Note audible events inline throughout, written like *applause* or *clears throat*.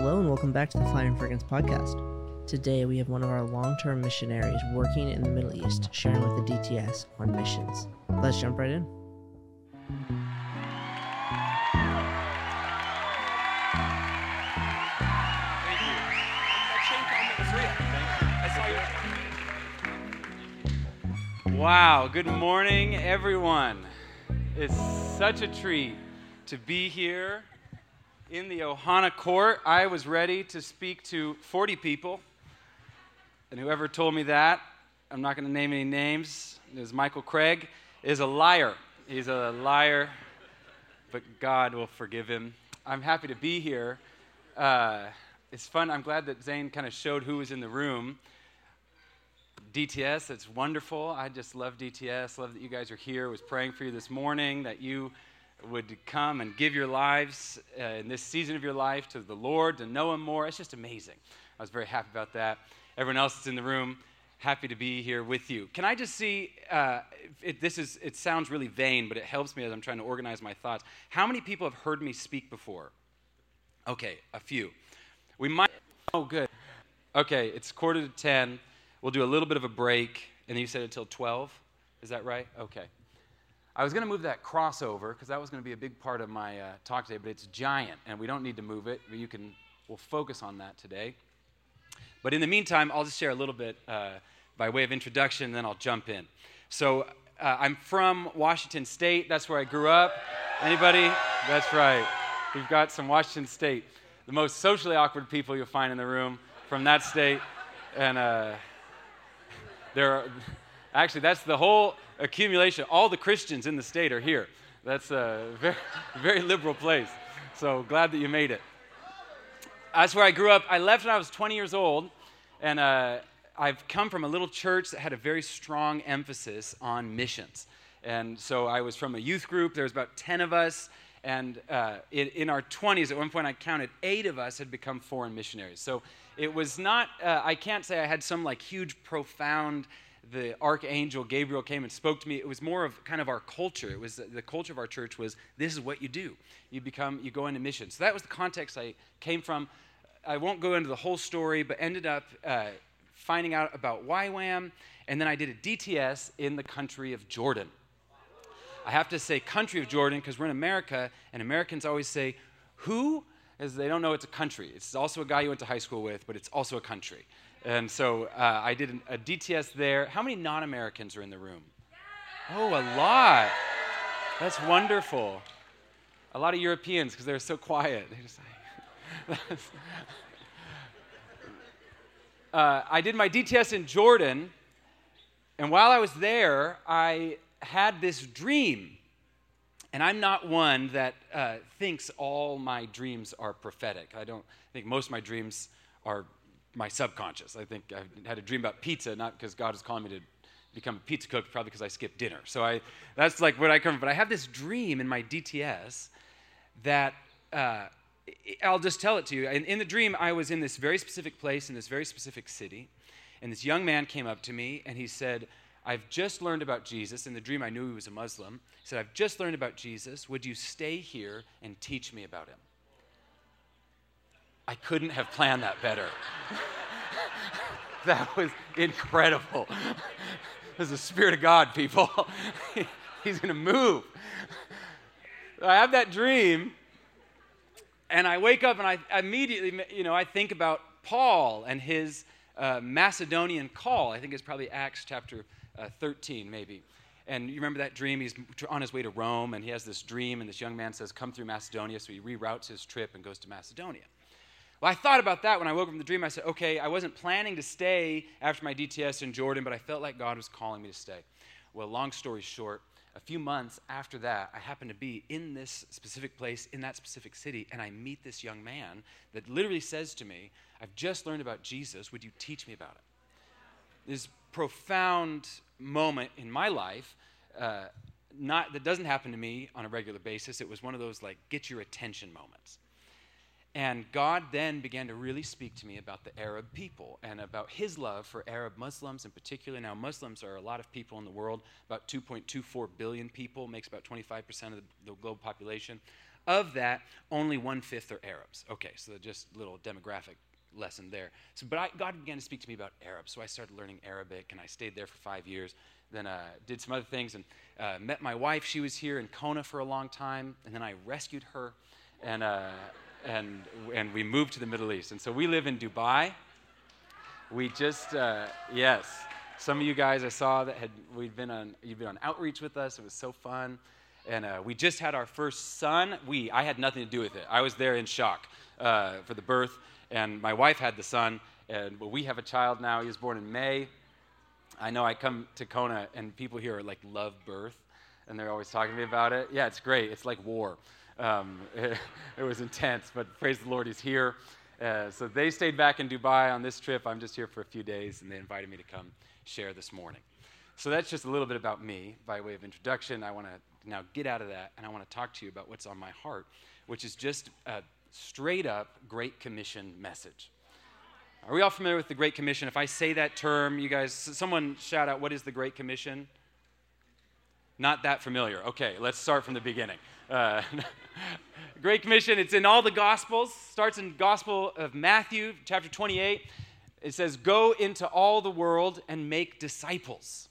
Hello and welcome back to the Fire and Fragrance podcast. Today we have one of our long-term missionaries working in the Middle East sharing with the DTS on missions. Let's jump right in. Wow. Good morning, everyone. It's such a treat to be here in the Ohana Court. I was ready to speak to 40 people, and whoever told me that, I'm not going to name any names, is Michael Craig, is a liar. He's a liar, but God will forgive him. I'm happy to be here. Uh, it's fun. I'm glad that Zane kind of showed who was in the room. DTS, it's wonderful. I just love DTS. Love that you guys are here. was praying for you this morning that you would come and give your lives uh, in this season of your life to the Lord, to know Him more. It's just amazing. I was very happy about that. Everyone else that's in the room, happy to be here with you. Can I just see? Uh, it, this is. It sounds really vain, but it helps me as I'm trying to organize my thoughts. How many people have heard me speak before? Okay, a few. We might. Oh, good. Okay, it's quarter to ten. We'll do a little bit of a break, and then you said until twelve. Is that right? Okay. I was going to move that crossover because that was going to be a big part of my uh, talk today, but it's giant, and we don't need to move it. You can. We'll focus on that today. But in the meantime, I'll just share a little bit uh, by way of introduction, and then I'll jump in. So uh, I'm from Washington State. That's where I grew up. Anybody? That's right. We've got some Washington State, the most socially awkward people you'll find in the room from that state, and uh, *laughs* there are *laughs* actually that's the whole accumulation. All the Christians in the state are here. That's a very, *laughs* very liberal place. So glad that you made it. That's where I grew up. I left when I was 20 years old, and uh, I've come from a little church that had a very strong emphasis on missions. And so I was from a youth group. There was about 10 of us. And uh, in, in, our 20s, at one point I counted eight of us had become foreign missionaries. So it was not, uh, I can't say I had some like huge, profound, the archangel Gabriel came and spoke to me. It was more of kind of our culture. It was the culture of our church was this is what you do. You become, you go into mission. So that was the context I came from. I won't go into the whole story, but ended up uh, finding out about YWAM. And then I did a DTS in the country of Jordan. I have to say country of Jordan because we're in America, and Americans always say, who? As they don't know it's a country. It's also a guy you went to high school with, but it's also a country. And so uh, I did an, a DTS there. How many non Americans are in the room? Oh, a lot. That's wonderful. A lot of Europeans because they're so quiet. They just like, *laughs* uh, I did my DTS in Jordan, and while I was there, I had this dream. And I'm not one that uh, thinks all my dreams are prophetic. I don't think most of my dreams are my subconscious. I think I had a dream about pizza, not because God is calling me to become a pizza cook, probably because I skipped dinner. So I, that's like what I come from. But I have this dream in my DTS that uh, I'll just tell it to you. In, in the dream, I was in this very specific place in this very specific city, and this young man came up to me and he said, I've just learned about Jesus. In the dream, I knew he was a Muslim. He said, I've just learned about Jesus. Would you stay here and teach me about him? I couldn't have planned that better. that was incredible. There's the Spirit of God, people. *laughs* He's going to move. I have that dream, and I wake up and I immediately, you know, I think about Paul and his uh, Macedonian call. I think it's probably Acts chapter uh, 13, maybe. And you remember that dream? He's on his way to Rome, and he has this dream, and this young man says, Come through Macedonia. So he reroutes his trip and goes to Macedonia. Well, I thought about that when I woke up from the dream. I said, Okay, I wasn't planning to stay after my DTS in Jordan, but I felt like God was calling me to stay. Well, long story short, a few months after that, I happened to be in this specific place, in that specific city, and I meet this young man that literally says to me, I've just learned about Jesus. Would you teach me about it? This profound moment in my life uh, not that doesn't happen to me on a regular basis it was one of those like get your attention moments and god then began to really speak to me about the arab people and about his love for arab muslims in particular now muslims are a lot of people in the world about 2.24 billion people makes about 25% of the, global population of that, only one fifth are Arabs. Okay, so just a little demographic lesson there. So, but I, God began to speak to me about Arab, so I started learning Arabic, and I stayed there for five years. Then uh, did some other things, and uh, met my wife. She was here in Kona for a long time, and then I rescued her, and uh, and and we moved to the Middle East. And so we live in Dubai. We just uh, yes, some of you guys I saw that had we'd been on you've been on outreach with us. It was so fun. And uh, we just had our first son. We, I had nothing to do with it. I was there in shock uh, for the birth, and my wife had the son. And well, we have a child now. He was born in May. I know I come to Kona, and people here are like love birth, and they're always talking to me about it. Yeah, it's great. It's like war. Um, it, *laughs* it, was intense, but praise the Lord, he's here. Uh, so they stayed back in Dubai on this trip. I'm just here for a few days, and they invited me to come share this morning. So that's just a little bit about me by way of introduction. I want to now get out of that and I want to talk to you about what's on my heart, which is just a straight up Great Commission message. Are we all familiar with the Great Commission? If I say that term, you guys, someone shout out, what is the Great Commission? Not that familiar. Okay, let's start from the beginning. Uh, *laughs* Great Commission, it's in all the Gospels, starts in Gospel of Matthew, chapter 28. It says, Go into all the world and make disciples.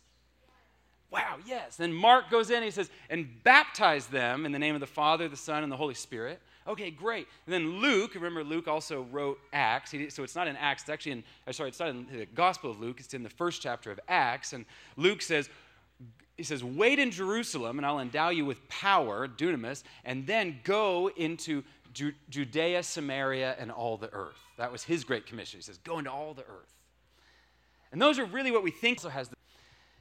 Wow, yes. Then Mark goes in he says, and baptize them in the name of the Father, the Son, and the Holy Spirit. Okay, great. And then Luke, remember Luke also wrote Acts. so it's not in Acts, it's actually in, uh, sorry, it's not in the Gospel of Luke, it's in the first chapter of Acts. And Luke says, he says, wait in Jerusalem and I'll endow you with power, dunamis, and then go into Ju- Judea, Samaria, and all the earth. That was his great commission. He says, go into all the earth. And those are really what we think also has the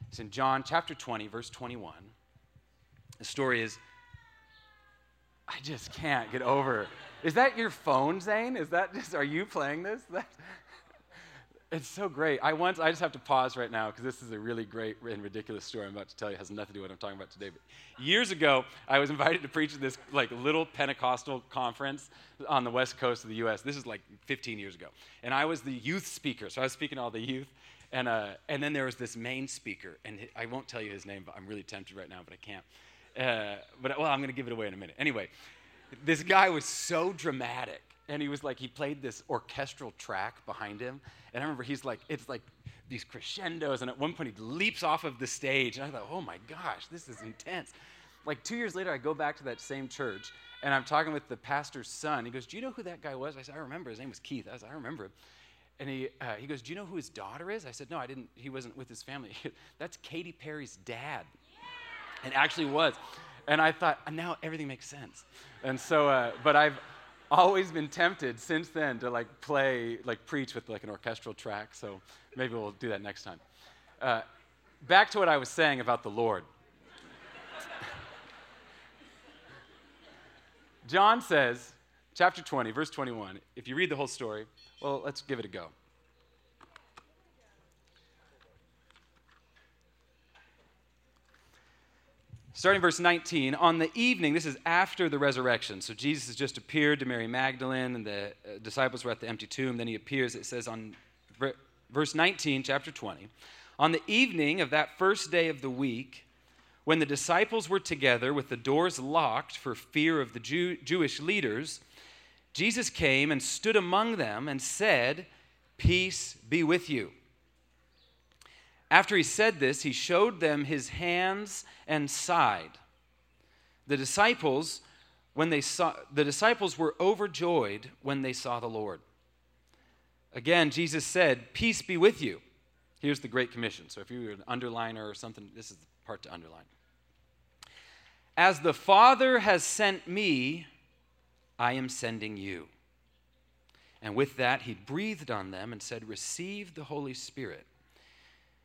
it's in John chapter 20, verse 21. The story is I just can't get over. Is that your phone, Zane? Is that just, are you playing this? *laughs* it's so great. I once, I just have to pause right now because this is a really great and ridiculous story I'm about to tell you. It has nothing to do with what I'm talking about today. But years ago, I was *laughs* invited to preach at this like little Pentecostal conference on the west coast of the U.S. This is like 15 years ago, and I was the youth speaker. So I was speaking to all the youth, and, uh, and then there was this main speaker, and I won't tell you his name, but I'm really tempted right now, but I can't. Uh, but well, I'm going to give it away in a minute. Anyway, this guy was so dramatic, and he was like, he played this orchestral track behind him, and I remember he's like, it's like these crescendos, and at one point he leaps off of the stage, and I thought, oh my gosh, this is intense. Like two years later, I go back to that same church, and I'm talking with the pastor's son. He goes, do you know who that guy was? I said, I remember. His name was Keith. I said, I remember him. And he, uh, he goes, Do you know who his daughter is? I said, No, I didn't. He wasn't with his family. *laughs* That's Katy Perry's dad. And actually was. And I thought, now everything makes sense. And so, uh, but I've always been tempted since then to like play, like preach with like an orchestral track. So maybe we'll do that next time. Uh, back to what I was saying about the Lord. *laughs* John says, chapter 20, verse 21, if you read the whole story, well, let's give it a go. Starting verse 19, on the evening, this is after the resurrection. So Jesus has just appeared to Mary Magdalene, and the uh, disciples were at the empty tomb. Then he appears, it says on verse 19, chapter 20. On the evening of that first day of the week, when the disciples were together with the doors locked for fear of the Jew- Jewish leaders, Jesus came and stood among them and said, Peace be with you. After he said this, he showed them his hands and side. The disciples, when they saw the disciples were overjoyed when they saw the Lord. Again, Jesus said, Peace be with you. Here's the Great Commission. So if you're an underliner or something, this is the part to underline. As the Father has sent me, I am sending you. And with that, he breathed on them and said, Receive the Holy Spirit.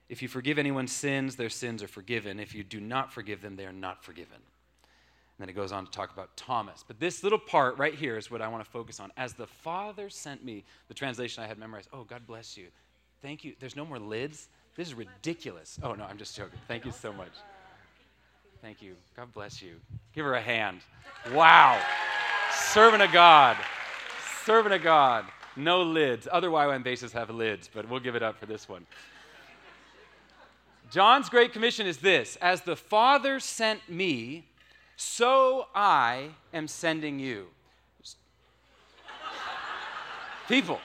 If you forgive anyone's sins, their sins are forgiven. If you do not forgive them, they are not forgiven. And then it goes on to talk about Thomas. But this little part right here is what I want to focus on. As the Father sent me, the translation I had memorized, oh, God bless you. Thank you. There's no more lids. This is ridiculous. Oh, no, I'm just joking. Thank you so much. Thank you. God bless you. Give her a hand. Wow. Servant of God. Servant of God. No lids. Other YWAM bases have lids, but we'll give it up for this one. John's Great Commission is this As the Father sent me, So I am sending you. People,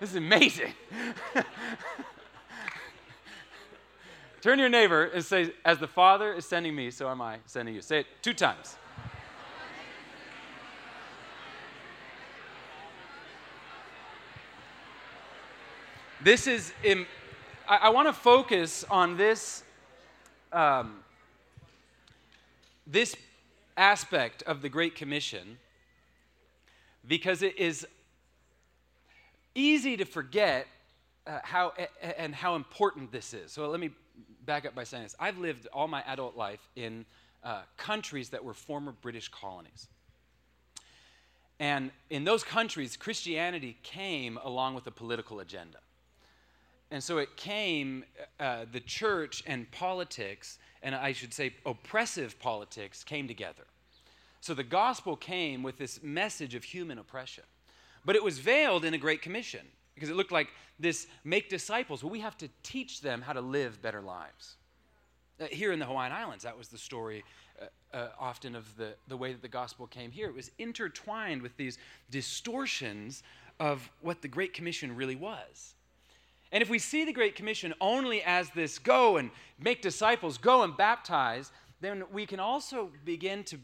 this is amazing. Turn your neighbor and say, As the Father is sending me, so am I sending you. Say it two times. This is, I, I want to focus on this, um, this aspect of the Great Commission because it is easy to forget uh, how and how important this is. So let me back up by saying this. I've lived all my adult life in uh, countries that were former British colonies. And in those countries, Christianity came along with a political agenda. And so it came, uh, the church and politics, and I should say oppressive politics, came together. So the gospel came with this message of human oppression. But it was veiled in a Great Commission because it looked like this make disciples. Well, we have to teach them how to live better lives. Uh, here in the Hawaiian Islands, that was the story uh, uh, often of the, the way that the gospel came here. It was intertwined with these distortions of what the Great Commission really was. And if we see the Great Commission only as this go and make disciples, go and baptize, then we can also begin to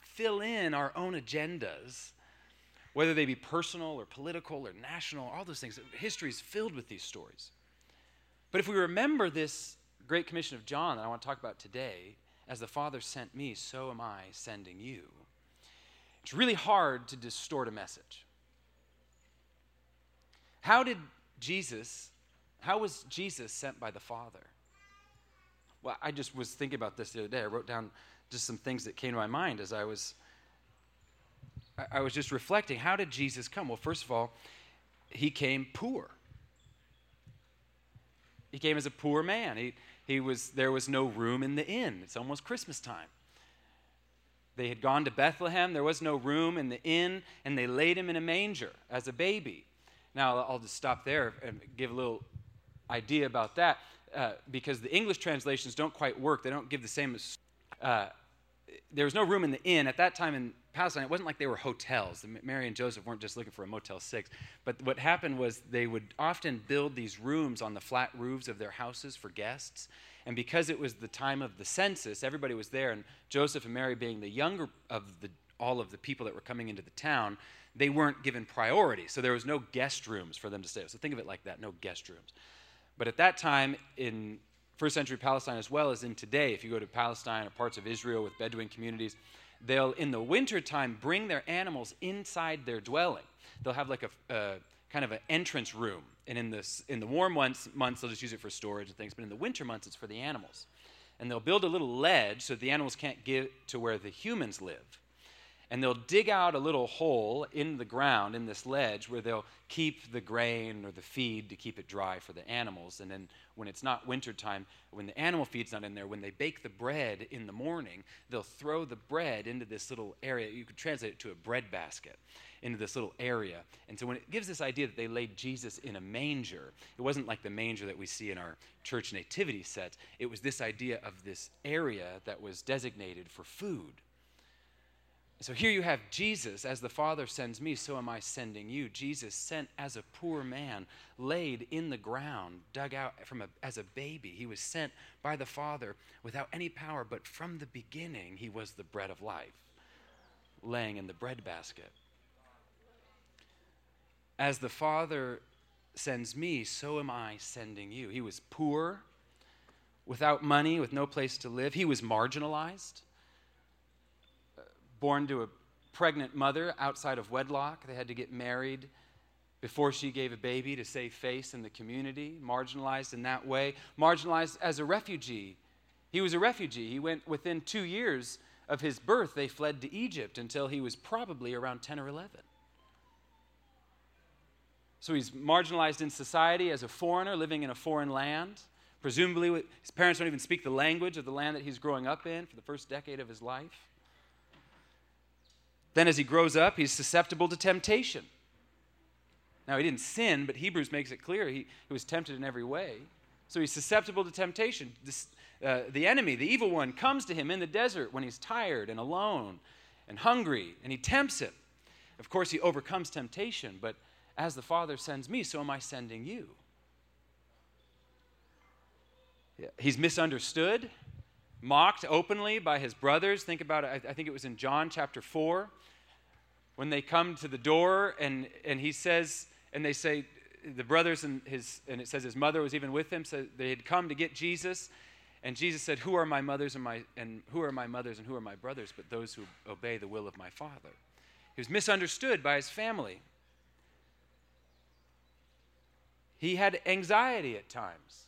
fill in our own agendas, whether they be personal or political or national, all those things. History is filled with these stories. But if we remember this Great Commission of John that I want to talk about today, as the Father sent me, so am I sending you. It's really hard to distort a message. How did Jesus how was Jesus sent by the Father? Well, I just was thinking about this the other day. I wrote down just some things that came to my mind as I was I was just reflecting. How did Jesus come? Well, first of all, he came poor. He came as a poor man. He, he was, there was no room in the inn. It's almost Christmas time. They had gone to Bethlehem. There was no room in the inn, and they laid him in a manger as a baby. Now, I'll just stop there and give a little idea about that uh, because the English translations don't quite work. They don't give the same. Uh, there was no room in the inn. At that time in Palestine, it wasn't like they were hotels. Mary and Joseph weren't just looking for a Motel 6. But what happened was they would often build these rooms on the flat roofs of their houses for guests. And because it was the time of the census, everybody was there. And Joseph and Mary, being the younger of the, all of the people that were coming into the town, they weren't given priority. So there was no guest rooms for them to stay. So think of it like that no guest rooms. But at that time, in first century Palestine as well as in today, if you go to Palestine or parts of Israel with Bedouin communities, they'll, in the wintertime, bring their animals inside their dwelling. They'll have like a, kind of an entrance room. And in, this, in the warm months, months, they'll just use it for storage and things. But in the winter months, it's for the animals. And they'll build a little ledge so the animals can't get to where the humans live and they'll dig out a little hole in the ground in this ledge where they'll keep the grain or the feed to keep it dry for the animals. And then when it's not wintertime when the animal feed's not in there when they bake the bread in the morning they'll throw the bread into this little area. You could translate it to a bread basket into this little area. And so when it gives this idea that they laid jesus in a manger it wasn't like the manger that we see in our church nativity sets it was this idea of this area that was designated for food so here you have Jesus, as the Father sends me, so am I sending you. Jesus sent as a poor man, laid in the ground, dug out from a, as a baby. He was sent by the Father without any power, but from the beginning, he was the bread of life, laying in the bread basket. As the Father sends me, so am I sending you. He was poor, without money, with no place to live. He was marginalized born to a pregnant mother outside of wedlock. They had to get married before she gave a baby to save face in the community, marginalized in that way, marginalized as a refugee. He was a refugee. He went within two years of his birth, they fled to Egypt until he was probably around 10 or 11. So he's marginalized in society as a foreigner living in a foreign land. Presumably, his parents don't even speak the language of the land that he's growing up in for the first decade of his life. Then, as he grows up, he's susceptible to temptation. Now, he didn't sin, but Hebrews makes it clear he, he was tempted in every way. So he's susceptible to temptation. This, uh, the enemy, the evil one, comes to him in the desert when he's tired and alone and hungry, and he tempts him. Of course, he overcomes temptation, but as the Father sends me, so am I sending you. He's misunderstood, mocked openly by his brothers. Think about it. I think it was in John chapter 4 when they come to the door and, and he says, and they say, the brothers and his, and it says his mother was even with him, so they had come to get Jesus. And Jesus said, Who are my mothers and my and who are my mothers and who are my brothers, but those who obey the will of my Father? He was misunderstood by his family. He had anxiety at times.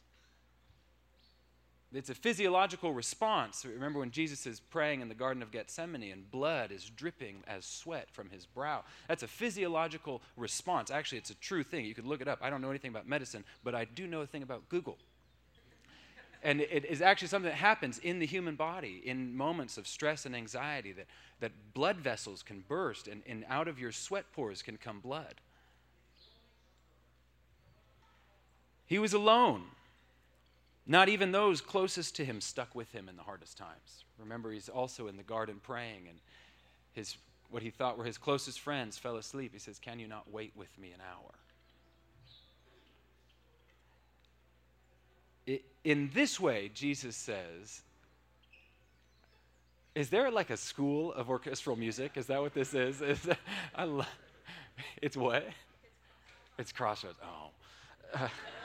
It's a physiological response. Remember when Jesus is praying in the Garden of Gethsemane and blood is dripping as sweat from his brow? That's a physiological response. Actually, it's a true thing. You could look it up. I don't know anything about medicine, but I do know a thing about Google. And it is actually something that happens in the human body in moments of stress and anxiety that, that blood vessels can burst and, and out of your sweat pores can come blood. He was alone. Not even those closest to him stuck with him in the hardest times. Remember, he's also in the garden praying, and his, what he thought were his closest friends fell asleep. He says, Can you not wait with me an hour? In this way, Jesus says, Is there like a school of orchestral music? Is that what this is? is that, love, *laughs* it's what? It's Crossroads. Oh. Uh, *laughs*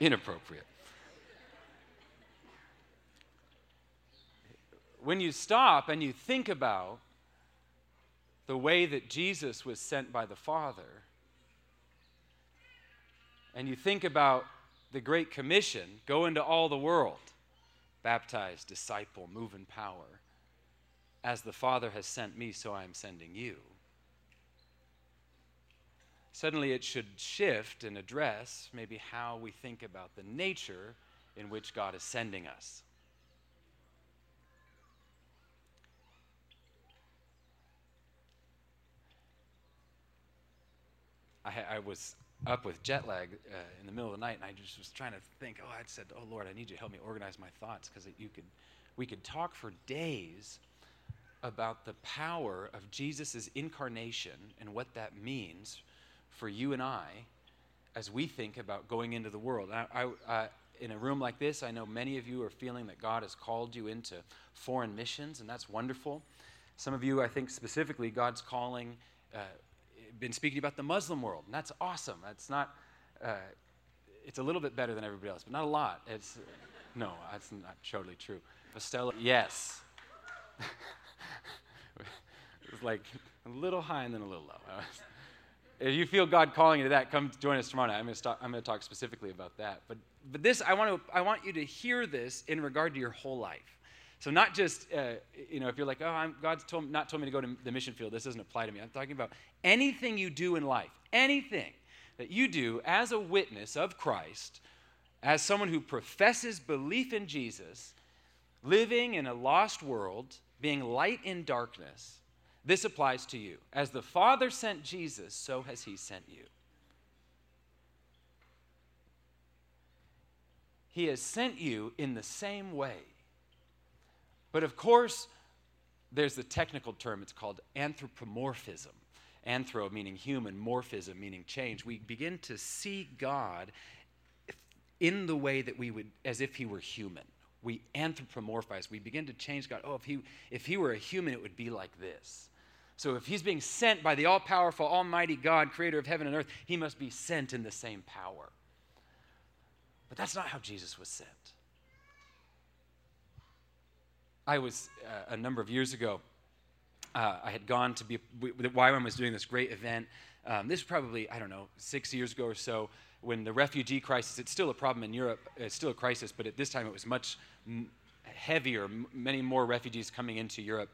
inappropriate. When you stop and you think about the way that Jesus was sent by the Father, and you think about the Great Commission go into all the world, baptize, disciple, move in power. As the Father has sent me, so I am sending you suddenly it should shift and address maybe how we think about the nature in which God is sending us. I, I was up with jet lag uh, in the middle of the night, and I just was trying to think. Oh, I said, "Oh Lord, I need you to help me organize my thoughts because you could, we could talk for days about the power of Jesus' incarnation and what that means for you and I as we think about going into the world. I, I, in a room like this, I know many of you are feeling that God has called you into foreign missions, and that's wonderful. Some of you, I think specifically, God's calling, uh, been speaking about the Muslim world, and that's awesome. That's not, uh, it's a little bit better than everybody else, but not a lot. It's, no, that's not totally true. Estella, yes. *laughs* it was like a little high and then a little low. *laughs* If you feel God calling you to that, come join us tomorrow night. I'm going to talk, I'm going to talk specifically about that. But, but this, I want, to, I want you to hear this in regard to your whole life. So not just, uh, you know, if you're like, oh, I'm, God's told, not told me to go to the mission field. This doesn't apply to me. I'm talking about anything you do in life, anything that you do as a witness of Christ, as someone who professes belief in Jesus, living in a lost world, being light in darkness, this applies to you. As the Father sent Jesus, so has He sent you. He has sent you in the same way. But of course, there's the technical term, it's called anthropomorphism. Anthro meaning human, morphism meaning change. We begin to see God in the way that we would, as if He were human. We anthropomorphize. We begin to change God. Oh, if he, if he were a human, it would be like this. So if he's being sent by the all powerful, almighty God, creator of heaven and earth, he must be sent in the same power. But that's not how Jesus was sent. I was, uh, a number of years ago, uh, I had gone to be, YWAM was doing this great event. Um, this was probably, I don't know, six years ago or so, when the refugee crisis, it's still a problem in Europe, it's still a crisis, but at this time it was much heavier, many more refugees coming into Europe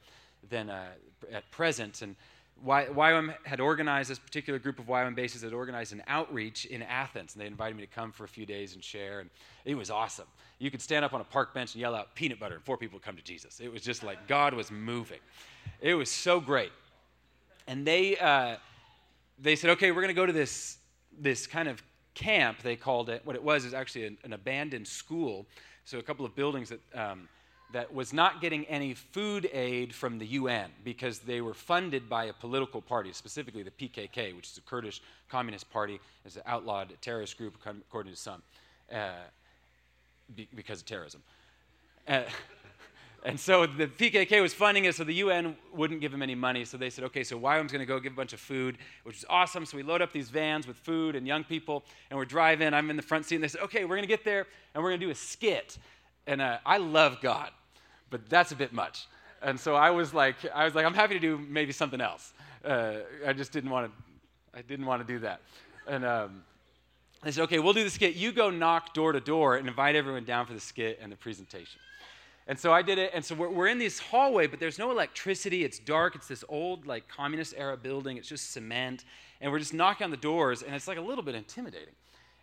than uh, at present. And YWAM had organized, this particular group of YWAM bases had organized an outreach in Athens, and they invited me to come for a few days and share, and it was awesome. You could stand up on a park bench and yell out peanut butter, and four people would come to Jesus. It was just like God was moving. It was so great. And they, uh, they said, okay, we're going to go to this, this kind of camp, they called it. What it was is actually an, an abandoned school. So a couple of buildings that, um, that was not getting any food aid from the UN because they were funded by a political party, specifically the PKK, which is a Kurdish communist party. It's an outlawed terrorist group, according to some, uh, be, because of terrorism. Uh, and so the PKK was funding it, so the UN wouldn't give him any money. So they said, okay, so YWAM's going to go give a bunch of food, which is awesome. So we load up these vans with food and young people, and we're driving. I'm in the front seat, and they said, okay, we're going to get there, and we're going to do a skit. And uh, I love God, but that's a bit much. And so I was like, I was like, I'm happy to do maybe something else. Uh, I just didn't want to, I didn't want to do that. And um, they said, okay, we'll do the skit. You go knock door to door and invite everyone down for the skit and the presentation. And so I did it. And so we're, we're in this hallway, but there's no electricity. It's dark. It's this old, like, communist era building. It's just cement. And we're just knocking on the doors, and it's like a little bit intimidating.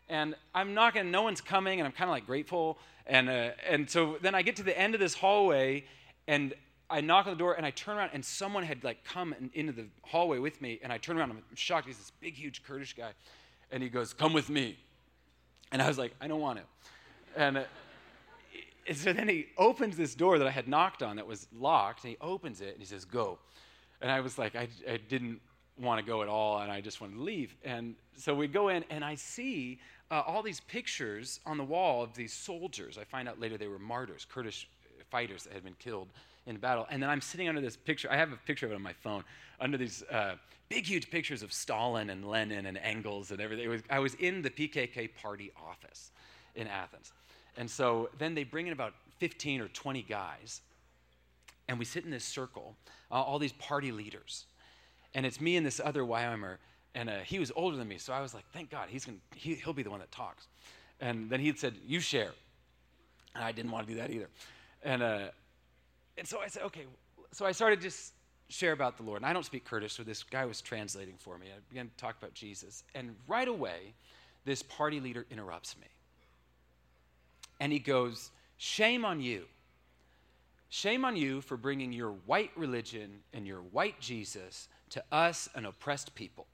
And I'm knocking, no one's coming, and I'm kind of like grateful. And, uh, and so then I get to the end of this hallway, and I knock on the door, and I turn around, and someone had like come in, into the hallway with me. And I turn around, I'm shocked. He's this big, huge Kurdish guy. And he goes, Come with me. And I was like, I don't want to. And. Uh, and so then he opens this door that I had knocked on that was locked, and he opens it and he says, Go. And I was like, I, I didn't want to go at all, and I just wanted to leave. And so we go in, and I see uh, all these pictures on the wall of these soldiers. I find out later they were martyrs, Kurdish fighters that had been killed in battle. And then I'm sitting under this picture. I have a picture of it on my phone, under these uh, big, huge pictures of Stalin and Lenin and Engels and everything. Was, I was in the PKK party office in Athens. And so then they bring in about 15 or 20 guys, and we sit in this circle, uh, all these party leaders. And it's me and this other YWAMer, and uh, he was older than me, so I was like, thank God, he's gonna, he, he'll be the one that talks. And then he said, you share. And I didn't want to do that either. And, uh, and so I said, okay. So I started just share about the Lord. And I don't speak Kurdish, so this guy was translating for me. I began to talk about Jesus. And right away, this party leader interrupts me and he goes, Shame on you. Shame on you for bringing your white religion and your white Jesus to us, an oppressed people.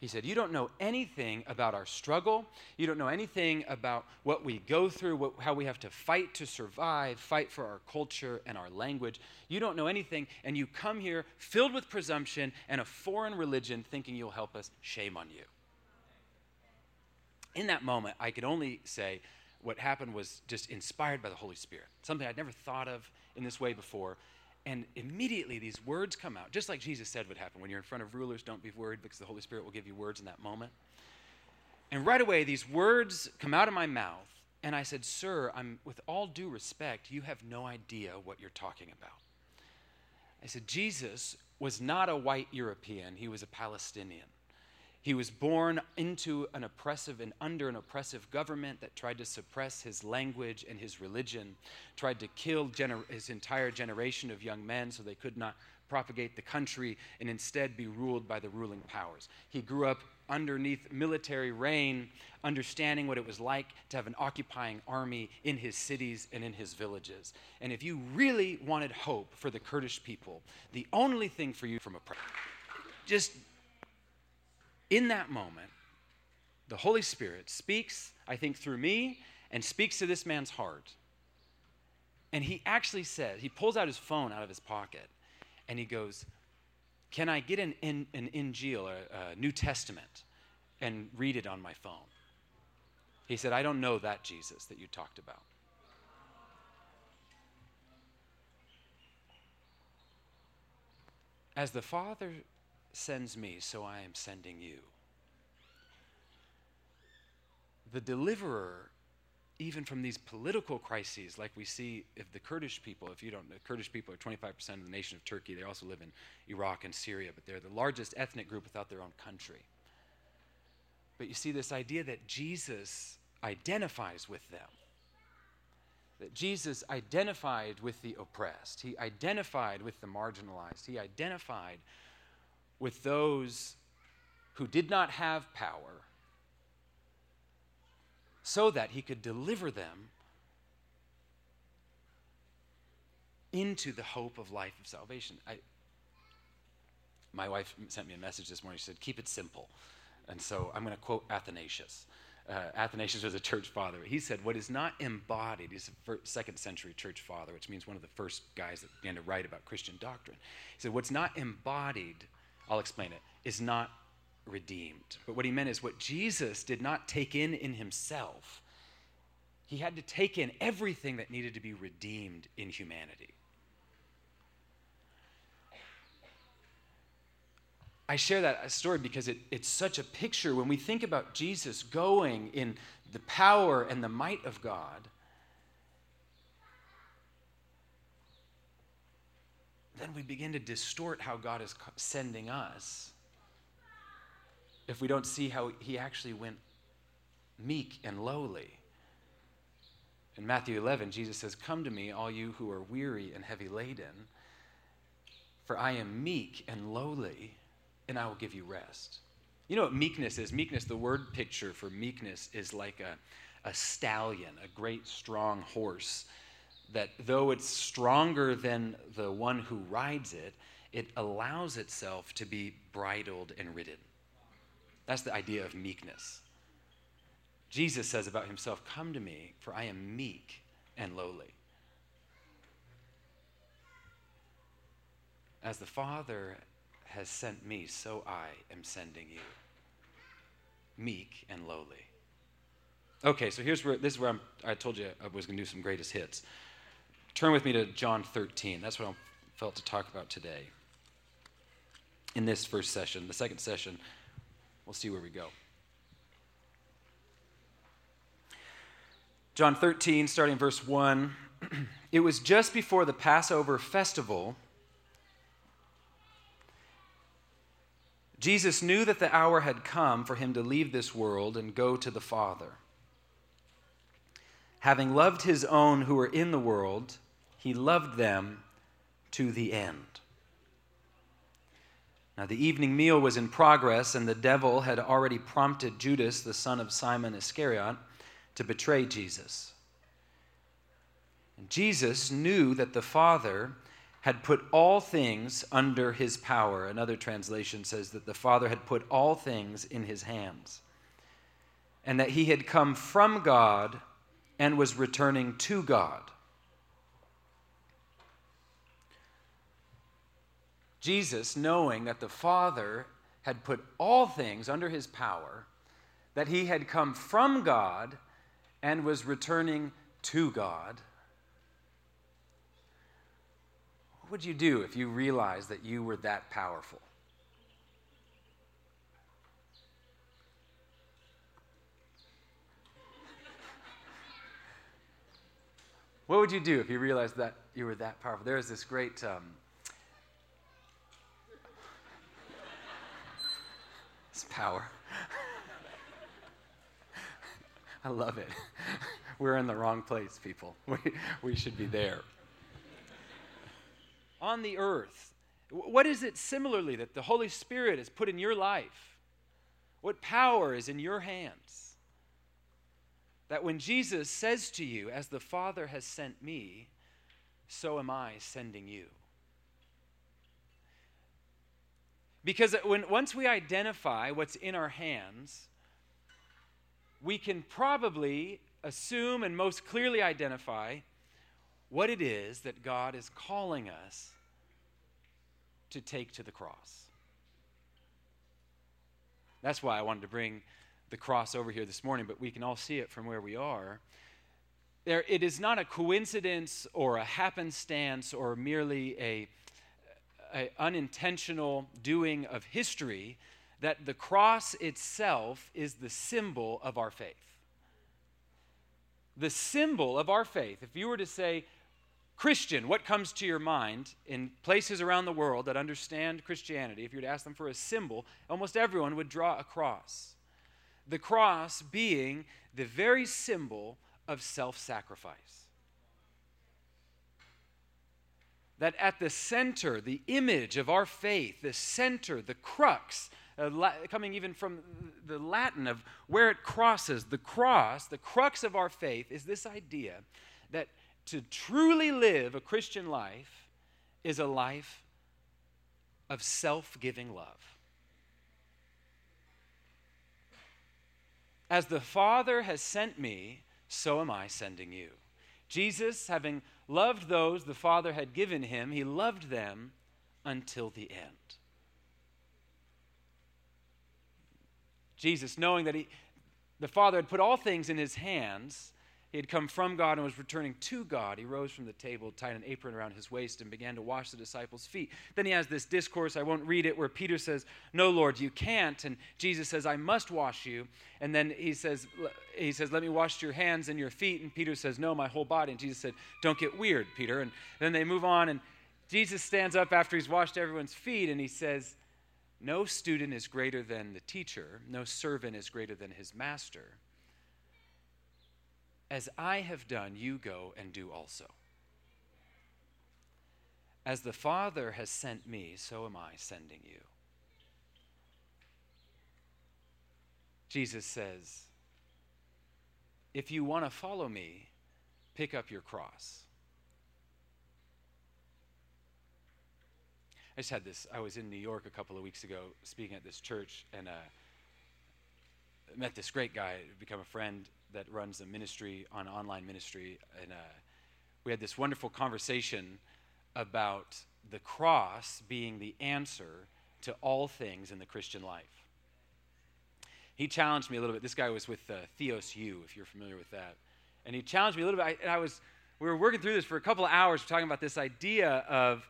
He said, You don't know anything about our struggle. You don't know anything about what we go through, what, how we have to fight to survive, fight for our culture and our language. You don't know anything, and you come here filled with presumption and a foreign religion thinking you'll help us. Shame on you. In that moment, I could only say, what happened was just inspired by the Holy Spirit, something I'd never thought of in this way before. And immediately these words come out, just like Jesus said would happen. When you're in front of rulers, don't be worried because the Holy Spirit will give you words in that moment. And right away, these words come out of my mouth. And I said, Sir, I'm, with all due respect, you have no idea what you're talking about. I said, Jesus was not a white European, he was a Palestinian. He was born into an oppressive and under an oppressive government that tried to suppress his language and his religion, tried to kill gener- his entire generation of young men so they could not propagate the country and instead be ruled by the ruling powers. He grew up underneath military reign, understanding what it was like to have an occupying army in his cities and in his villages. And if you really wanted hope for the Kurdish people, the only thing for you from a just in that moment, the Holy Spirit speaks, I think, through me and speaks to this man's heart. And he actually says, he pulls out his phone out of his pocket and he goes, Can I get an, an, an Injil, a, a New Testament, and read it on my phone? He said, I don't know that Jesus that you talked about. As the Father sends me, so I am sending you. The deliverer, even from these political crises, like we see if the Kurdish people, if you don't know, Kurdish people are 25% of the nation of Turkey. They also live in Iraq and Syria, but they're the largest ethnic group without their own country. But you see this idea that Jesus identifies with them that Jesus identified with the oppressed, he identified with the marginalized, he identified with those who did not have power so that he could deliver them into the hope of life of salvation. I, my wife sent me a message this morning. She said, Keep it simple. And so I'm going to quote Athanasius. Uh, Athanasius was a church father. He said, What is not embodied, he's a first, second century church father, which means one of the first guys that began to write about Christian doctrine. He said, What's not embodied, I'll explain it, is not redeemed. But what he meant is what Jesus did not take in in himself, he had to take in everything that needed to be redeemed in humanity. I share that story because it, it's such a picture when we think about Jesus going in the power and the might of God. Then we begin to distort how God is sending us if we don't see how he actually went meek and lowly. In Matthew 11, Jesus says, Come to me, all you who are weary and heavy laden, for I am meek and lowly and I will give you rest. You know what meekness is? Meekness, the word picture for meekness is like a, a stallion, a great strong horse that though it's stronger than the one who rides it, it allows itself to be bridled and ridden. That's the idea of meekness. Jesus says about himself, Come to me, for I am meek and lowly. As the Father has sent me, so I am sending you. Meek and lowly. Okay, so here's where this is where I'm, i told you I was going to do some greatest hits. Turn with me to John 13. That's what I felt to talk about today. In this first session, the second session, we'll see where we go. John 13, starting verse 1. *clears throat* it was just before the Passover festival Jesus knew that the hour had come for him to leave this world and go to the Father. Having loved his own who were in the world, he loved them to the end. Now, the evening meal was in progress, and the devil had already prompted Judas, the son of Simon Iscariot, to betray Jesus. And Jesus knew that the Father had put all things under his power. Another translation says that the Father had put all things in his hands, and that he had come from God and was returning to God. Jesus, knowing that the Father had put all things under his power, that he had come from God and was returning to God What would you do if you realized that you were that powerful? What would you do if you realized that you were that powerful? There is this great. Um, *laughs* this power. *laughs* I love it. *laughs* We're in the wrong place, people. We, we should be there on the earth? What is it similarly that the Holy Spirit has put in your life? What power is in your hands? That when Jesus says to you, As the Father has sent me, so am I sending you. Because when, once we identify what's in our hands, we can probably assume and most clearly identify what it is that God is calling us to take to the cross. That's why I wanted to bring the cross over here this morning, but we can all see it from where we are. There, it is not a coincidence or a happenstance or merely a, a unintentional doing of history that the cross itself is the symbol of our faith. The symbol of our faith. If you were to say, Christian, what comes to your mind in places around the world that understand Christianity? If you were to ask them for a symbol, almost everyone would draw a cross. The cross being the very symbol of self sacrifice. That at the center, the image of our faith, the center, the crux, uh, la- coming even from the Latin of where it crosses, the cross, the crux of our faith is this idea that to truly live a Christian life is a life of self giving love. As the Father has sent me, so am I sending you. Jesus, having loved those the Father had given him, he loved them until the end. Jesus, knowing that he, the Father had put all things in his hands, he had come from God and was returning to God. He rose from the table, tied an apron around his waist, and began to wash the disciples' feet. Then he has this discourse, I won't read it, where Peter says, No, Lord, you can't. And Jesus says, I must wash you. And then he says, he says, Let me wash your hands and your feet. And Peter says, No, my whole body. And Jesus said, Don't get weird, Peter. And then they move on, and Jesus stands up after he's washed everyone's feet, and he says, No student is greater than the teacher, no servant is greater than his master. As I have done, you go and do also. As the Father has sent me, so am I sending you. Jesus says, If you want to follow me, pick up your cross. I just had this. I was in New York a couple of weeks ago speaking at this church and uh, met this great guy, become a friend, that runs a ministry on online ministry, and uh, we had this wonderful conversation about the cross being the answer to all things in the Christian life. He challenged me a little bit. This guy was with uh, Theos U, if you're familiar with that, and he challenged me a little bit. I, and I was, we were working through this for a couple of hours, talking about this idea of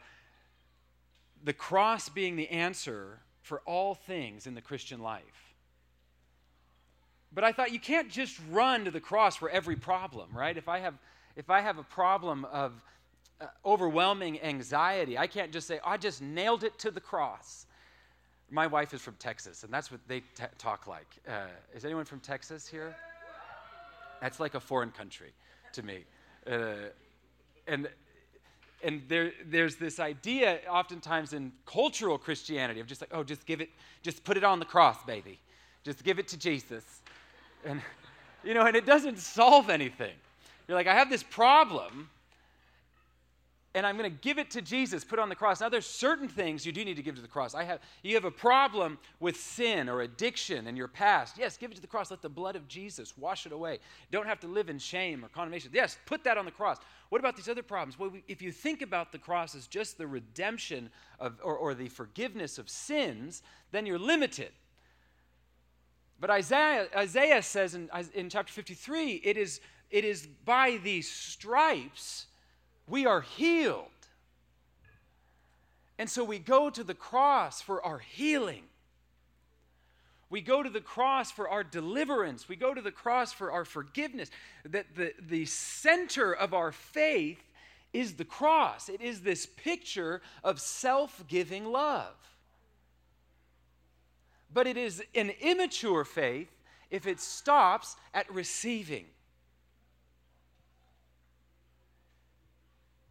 the cross being the answer for all things in the Christian life. But I thought you can't just run to the cross for every problem, right? If I have, if I have a problem of uh, overwhelming anxiety, I can't just say, oh, I just nailed it to the cross. My wife is from Texas, and that's what they t- talk like. Uh, is anyone from Texas here? That's like a foreign country to me. Uh, and and there, there's this idea oftentimes in cultural Christianity of just like, oh, just give it, just put it on the cross, baby. Just give it to Jesus. And, you know, and it doesn't solve anything. You're like, I have this problem, and I'm going to give it to Jesus, put on the cross. Now, there's certain things you do need to give to the cross. I have, you have a problem with sin or addiction in your past. Yes, give it to the cross. Let the blood of Jesus wash it away. Don't have to live in shame or condemnation. Yes, put that on the cross. What about these other problems? Well, if you think about the cross as just the redemption of, or, or the forgiveness of sins, then you're limited. But Isaiah, Isaiah says in, in chapter 53 it is, it is by these stripes we are healed. And so we go to the cross for our healing. We go to the cross for our deliverance. We go to the cross for our forgiveness. That the, the center of our faith is the cross, it is this picture of self giving love. But it is an immature faith if it stops at receiving.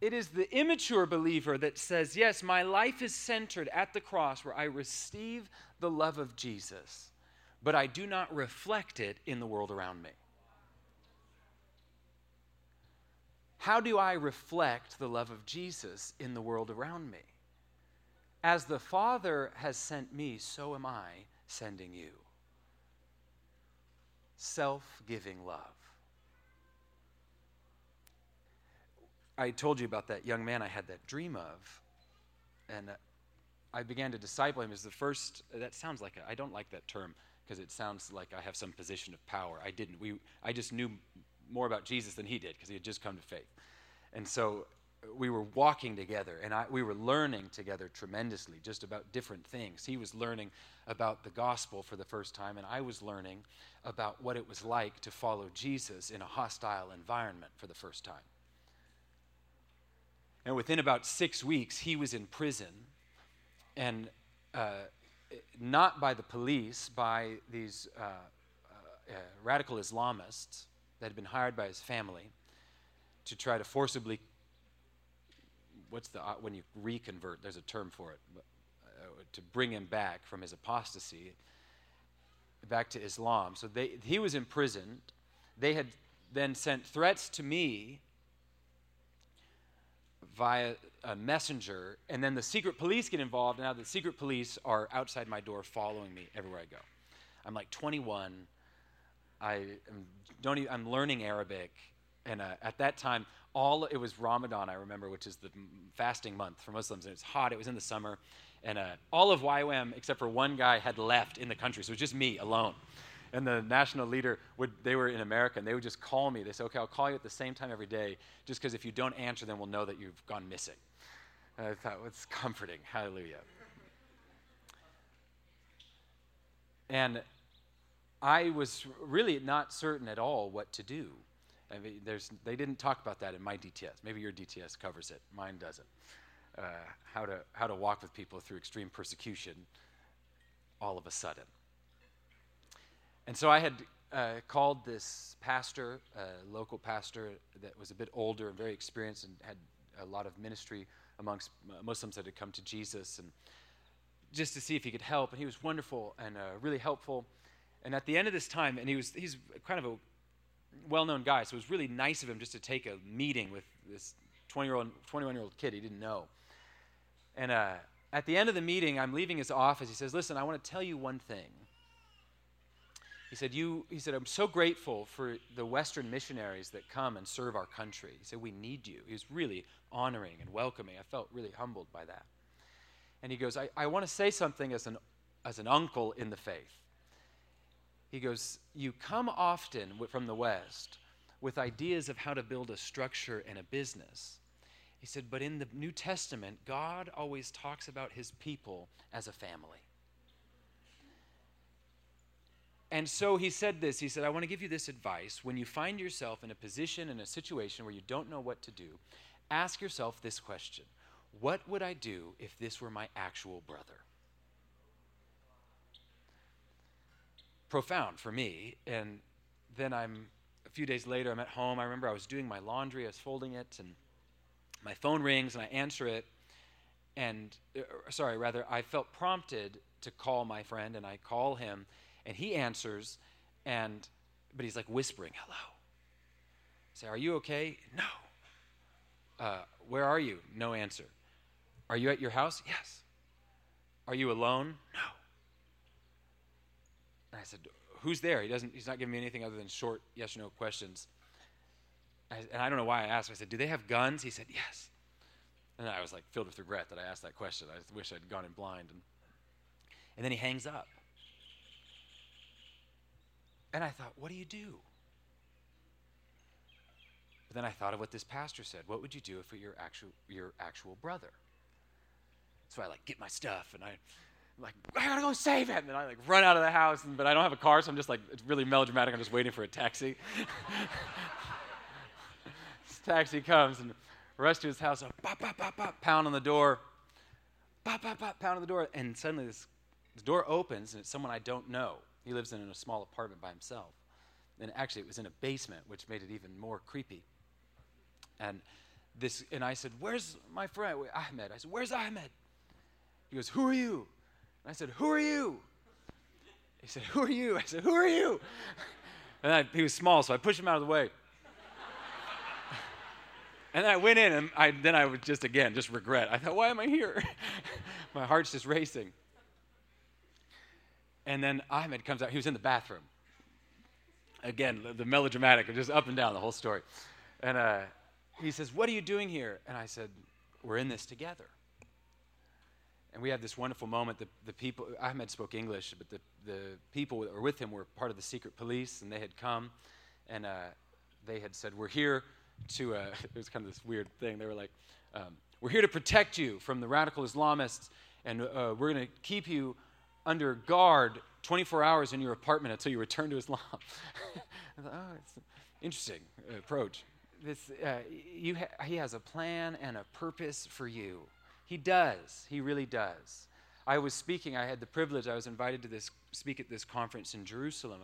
It is the immature believer that says, Yes, my life is centered at the cross where I receive the love of Jesus, but I do not reflect it in the world around me. How do I reflect the love of Jesus in the world around me? As the Father has sent me, so am I sending you. Self giving love. I told you about that young man I had that dream of, and I began to disciple him as the first. That sounds like I don't like that term because it sounds like I have some position of power. I didn't. We, I just knew more about Jesus than he did because he had just come to faith. And so we were walking together and I, we were learning together tremendously just about different things. He was learning about the gospel for the first time, and I was learning about what it was like to follow Jesus in a hostile environment for the first time. And within about six weeks, he was in prison, and uh, not by the police, by these uh, uh, radical Islamists that had been hired by his family to try to forcibly what's the uh, when you reconvert? There's a term for it. Uh, to bring him back from his apostasy back to Islam. So they, he was imprisoned. They had then sent threats to me via a messenger, and then the secret police get involved, now the secret police are outside my door following me everywhere I go. I'm like 21. I am, don't even, I'm learning Arabic, and uh, at that time, all it was Ramadan. I remember, which is the fasting month for Muslims, and it's hot. It was in the summer, and uh, all of YWAM except for one guy had left in the country, so it was just me alone. And the national leader would they were in America, and they would just call me. They say, "Okay, I'll call you at the same time every day, just because if you don't answer, then we'll know that you've gone missing." And I thought, well, it's comforting. Hallelujah. And I was really not certain at all what to do. I mean, they didn't talk about that in my DTS. Maybe your DTS covers it. Mine doesn't. Uh, how, to, how to walk with people through extreme persecution all of a sudden. And so I had uh, called this pastor, a local pastor that was a bit older and very experienced and had a lot of ministry amongst Muslims that had come to Jesus, and just to see if he could help. And he was wonderful and uh, really helpful. And at the end of this time, and he was he's kind of a well-known guy, so it was really nice of him just to take a meeting with this 20-year-old, 21-year-old kid he didn't know. And uh, at the end of the meeting, I'm leaving his office. He says, "Listen, I want to tell you one thing." He said, you, he said, I'm so grateful for the Western missionaries that come and serve our country. He said, We need you. He was really honoring and welcoming. I felt really humbled by that. And he goes, I, I want to say something as an, as an uncle in the faith. He goes, You come often from the West with ideas of how to build a structure and a business. He said, But in the New Testament, God always talks about his people as a family. And so he said this He said, I want to give you this advice. When you find yourself in a position, in a situation where you don't know what to do, ask yourself this question What would I do if this were my actual brother? Profound for me. And then I'm, a few days later, I'm at home. I remember I was doing my laundry, I was folding it, and my phone rings, and I answer it. And, uh, sorry, rather, I felt prompted to call my friend, and I call him and he answers, and but he's like whispering, hello. I say, are you okay? No. Uh, where are you? No answer. Are you at your house? Yes. Are you alone? No. And I said, who's there? He doesn't, he's not giving me anything other than short yes or no questions. I, and I don't know why I asked. I said, do they have guns? He said, yes. And I was like filled with regret that I asked that question. I wish I'd gone in blind. And, and then he hangs up. And I thought, what do you do? But then I thought of what this pastor said. What would you do if it were your actual your actual brother? So I like get my stuff and I I'm like I gotta go save him, and then I like run out of the house. And, but I don't have a car, so I'm just like it's really melodramatic. I'm just waiting for a taxi. *laughs* this taxi comes and rush to his house. pop, pop, pop, pop, pound on the door. Pop, pop, pop, pound on the door, and suddenly this, this door opens and it's someone I don't know. He lives in a small apartment by himself. And actually, it was in a basement, which made it even more creepy. And this, and I said, "Where's my friend Ahmed?" I said, "Where's Ahmed?" He goes, "Who are you?" I said, "Who are you?" He said, "Who are you?" I said, "Who are you?" And I, he was small, so I pushed him out of the way. and I went in, and I, then I would just again just regret. I thought, "Why am I here?" *laughs* my heart's just racing. And then Ahmed comes out. He was in the bathroom. Again, the melodramatic, just up and down the whole story. And uh, he says, What are you doing here? And I said, We're in this together. And we had this wonderful moment. The, the people, Ahmed spoke English, but the, the people that were with him were part of the secret police, and they had come and uh, they had said, We're here to, uh, *laughs* it was kind of this weird thing. They were like, um, We're here to protect you from the radical Islamists, and uh, we're going to keep you under guard 24 hours in your apartment until you return to Islam. *laughs* I thought, oh, it's interesting approach. This, uh, you ha- he has a plan and a purpose for you. He does. He really does. I was speaking, I had the privilege, I was invited to this, speak at this conference in Jerusalem.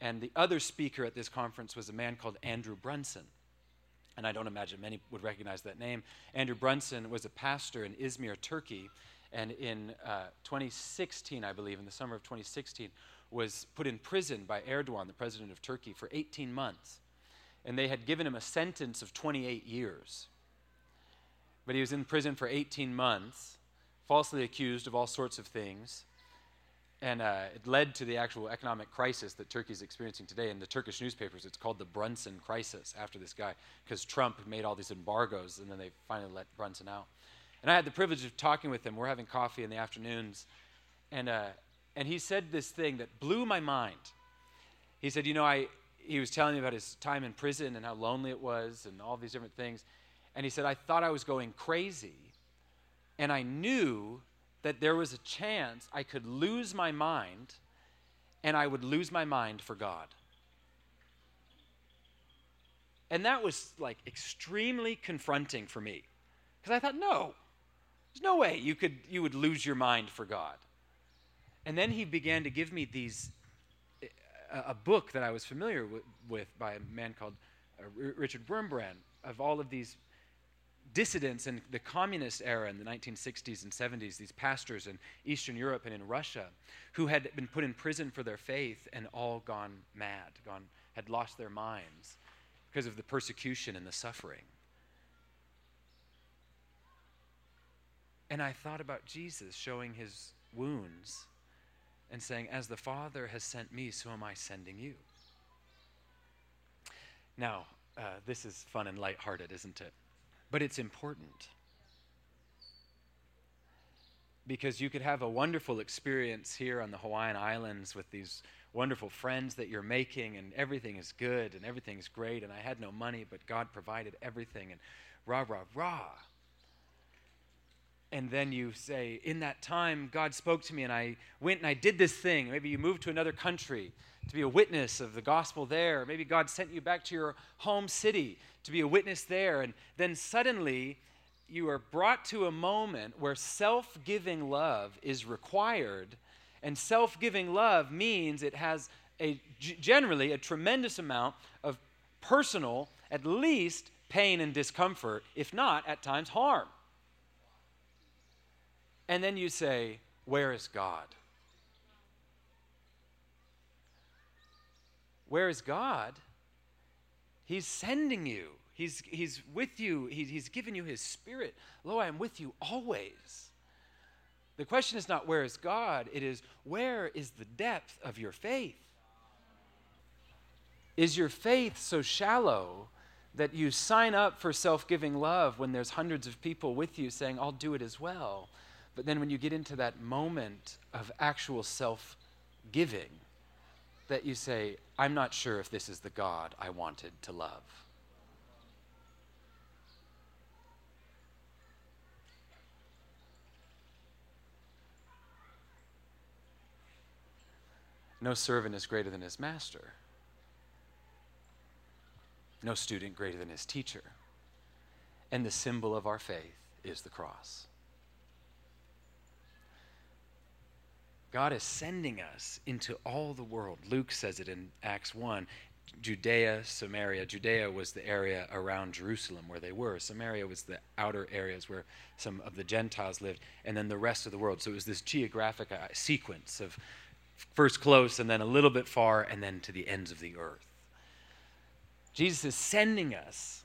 And the other speaker at this conference was a man called Andrew Brunson. And I don't imagine many would recognize that name. Andrew Brunson was a pastor in Izmir, Turkey, and in uh, 2016, I believe, in the summer of 2016, was put in prison by Erdogan, the president of Turkey, for 18 months. And they had given him a sentence of 28 years. But he was in prison for 18 months, falsely accused of all sorts of things. And uh, it led to the actual economic crisis that Turkey is experiencing today. In the Turkish newspapers, it's called the Brunson crisis after this guy, because Trump made all these embargoes and then they finally let Brunson out. And I had the privilege of talking with him. We're having coffee in the afternoons. And, uh, and he said this thing that blew my mind. He said, You know, I, he was telling me about his time in prison and how lonely it was and all these different things. And he said, I thought I was going crazy. And I knew that there was a chance I could lose my mind and I would lose my mind for God. And that was like extremely confronting for me because I thought, no, there's no way you could you would lose your mind for God. And then he began to give me these a, book that I was familiar with, with, by a man called uh, Richard Wurmbrand of all of these dissidents in the communist era in the 1960s and 70s, these pastors in Eastern Europe and in Russia, who had been put in prison for their faith and all gone mad, gone, had lost their minds because of the persecution and the suffering. And I thought about Jesus showing his wounds and saying, As the Father has sent me, so am I sending you. Now, uh, this is fun and lighthearted, isn't it? But it's important. Because you could have a wonderful experience here on the Hawaiian Islands with these wonderful friends that you're making, and everything is good and everything's great, and I had no money, but God provided everything, and rah, rah, rah. And then you say, In that time, God spoke to me, and I went and I did this thing. Maybe you moved to another country to be a witness of the gospel there. Maybe God sent you back to your home city to be a witness there. And then suddenly you are brought to a moment where self giving love is required. And self giving love means it has a, generally a tremendous amount of personal, at least pain and discomfort, if not at times harm. And then you say, Where is God? Where is God? He's sending you. He's, he's with you. He, he's given you His Spirit. Lo, I am with you always. The question is not where is God, it is where is the depth of your faith? Is your faith so shallow that you sign up for self giving love when there's hundreds of people with you saying, I'll do it as well? But then when you get into that moment of actual self giving, that you say, I'm not sure if this is the God I wanted to love. No servant is greater than his master. No student greater than his teacher. And the symbol of our faith is the cross. God is sending us into all the world. Luke says it in Acts 1 Judea, Samaria. Judea was the area around Jerusalem where they were. Samaria was the outer areas where some of the Gentiles lived, and then the rest of the world. So it was this geographic uh, sequence of first close, and then a little bit far, and then to the ends of the earth. Jesus is sending us,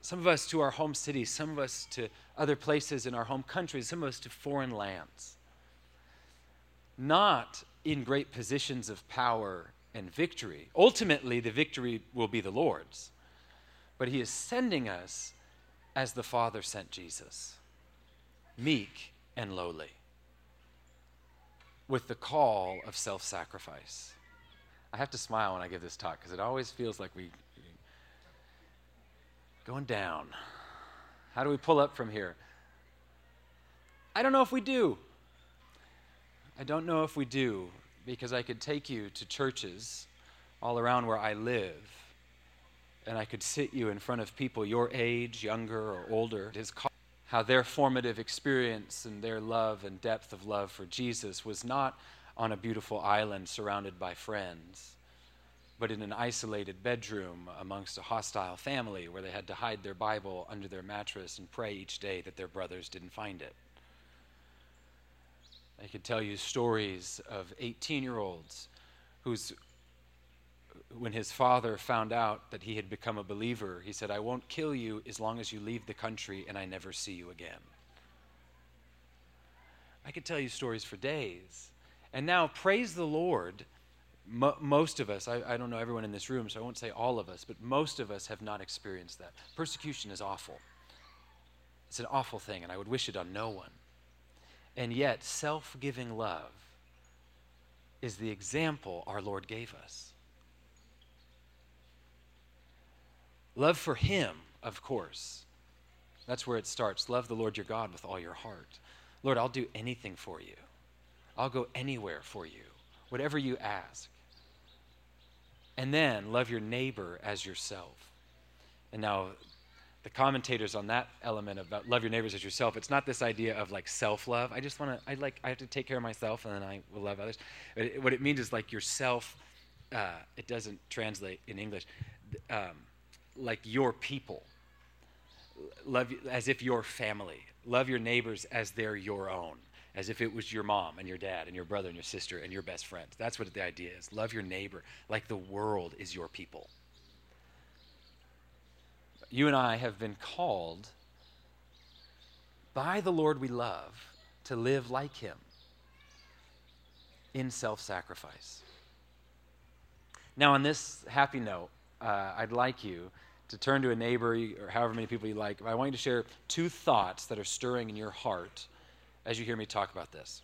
some of us to our home cities, some of us to other places in our home countries, some of us to foreign lands not in great positions of power and victory. Ultimately, the victory will be the Lord's. But He is sending us as the Father sent Jesus meek and lowly, with the call of self sacrifice. I have to smile when I give this talk because it always feels like we going down. How do we pull up from here? I don't know if we do. I don't know if we do, because I could take you to churches all around where I live, and I could sit you in front of people your age, younger or older. His how their formative experience and their love and depth of love for Jesus was not on a beautiful island surrounded by friends, but in an isolated bedroom amongst a hostile family where they had to hide their Bible under their mattress and pray each day that their brothers didn't find it. I could tell you stories of 18 year olds whose when his father found out that he had become a believer, he said, I won't kill you as long as you leave the country and I never see you again. I could tell you stories for days. And now, praise the Lord, mo- most of us, I, I don't know everyone in this room, so I won't say all of us, but most of us have not experienced that. Persecution is awful. It's an awful thing, and I would wish it on no one. And yet, self giving love is the example our Lord gave us. Love for Him, of course. That's where it starts. Love the Lord your God with all your heart. Lord, I'll do anything for you. I'll go anywhere for you, whatever you ask. And then love your neighbor as yourself. And now, the commentators on that element about love your neighbors as yourself, it's not this idea of like self love. I just want to, I like, I have to take care of myself and then I will love others. It, what it means is like yourself, uh, it doesn't translate in English. Um, like your people. Love as if your family. Love your neighbors as they're your own, as if it was your mom and your dad and your brother and your sister and your best friend. That's what the idea is. Love your neighbor like the world is your people. You and I have been called by the Lord we love to live like him in self sacrifice. Now, on this happy note, uh, I'd like you to turn to a neighbor or however many people you like, I want you to share two thoughts that are stirring in your heart as you hear me talk about this.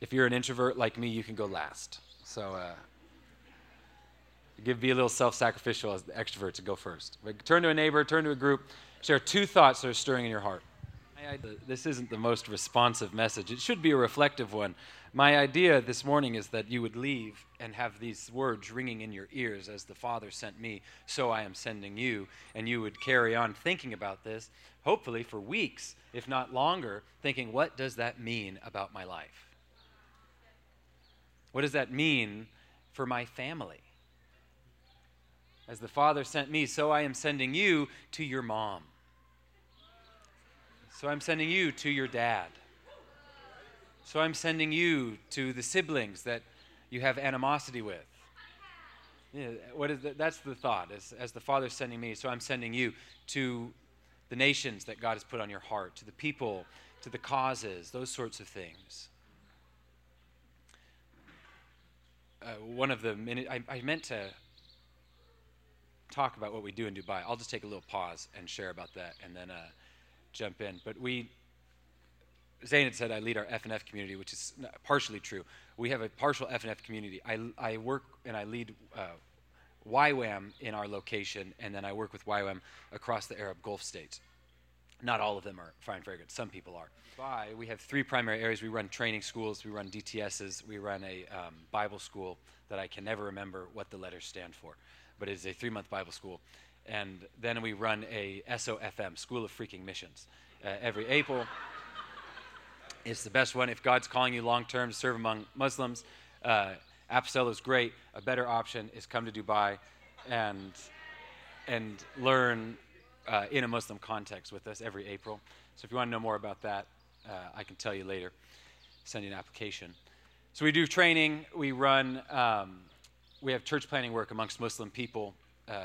If you're an introvert like me, you can go last. So, uh, give be a little self-sacrificial as the extrovert to go first. But turn to a neighbor, turn to a group, share two thoughts that are stirring in your heart. This isn't the most responsive message. It should be a reflective one. My idea this morning is that you would leave and have these words ringing in your ears as the Father sent me, so I am sending you. And you would carry on thinking about this, hopefully for weeks, if not longer, thinking, what does that mean about my life? What does that mean for my family? As the Father sent me, so I am sending you to your mom. So I'm sending you to your dad. So I'm sending you to the siblings that you have animosity with. Yeah, what is that? That's the thought. As, as the Father's sending me, so I'm sending you to the nations that God has put on your heart, to the people, to the causes, those sorts of things. Uh, one of the I, I meant to talk about what we do in Dubai. I'll just take a little pause and share about that, and then. Uh, jump in. But we, Zayn had said I lead our FNF community, which is partially true. We have a partial FNF community. I, I work and I lead uh, YWAM in our location, and then I work with YWAM across the Arab Gulf states. Not all of them are fine fragrance. Some people are. By we have three primary areas. We run training schools. We run DTSs. We run a um, Bible school that I can never remember what the letters stand for, but it is a three-month Bible school and then we run a SOFM, School of Freaking Missions, uh, every April. *laughs* It's the best one. If God's calling you long term to serve among Muslims, uh, Apostelo is great. A better option is come to Dubai and, and learn uh, in a Muslim context with us every April. So if you want to know more about that, uh, I can tell you later. Send you an application. So we do training. We run. Um, we have church planning work amongst Muslim people. Uh,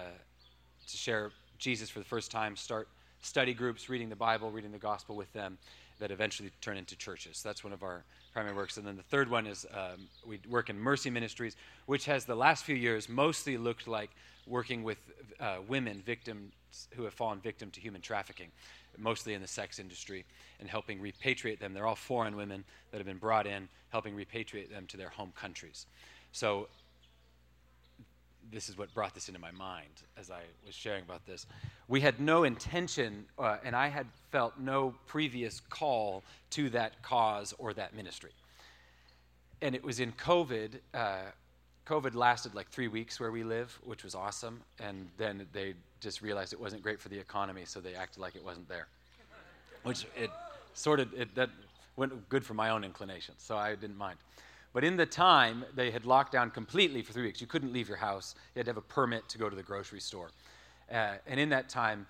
to share Jesus for the first time, start study groups, reading the Bible, reading the gospel with them that eventually turn into churches. That's one of our primary works. And then the third one is um, we work in Mercy Ministries, which has the last few years mostly looked like working with uh, women victims who have fallen victim to human trafficking, mostly in the sex industry, and helping repatriate them. They're all foreign women that have been brought in, helping repatriate them to their home countries. So this is what brought this into my mind as I was sharing about this. We had no intention, uh, and I had felt no previous call to that cause or that ministry. And it was in COVID. Uh, COVID lasted like three weeks where we live, which was awesome. And then they just realized it wasn't great for the economy, so they acted like it wasn't there. Which it sort of it, that went good for my own inclinations, so I didn't mind. But in the time, they had locked down completely for three weeks. You couldn't leave your house, you had to have a permit to go to the grocery store. Uh, and in that time,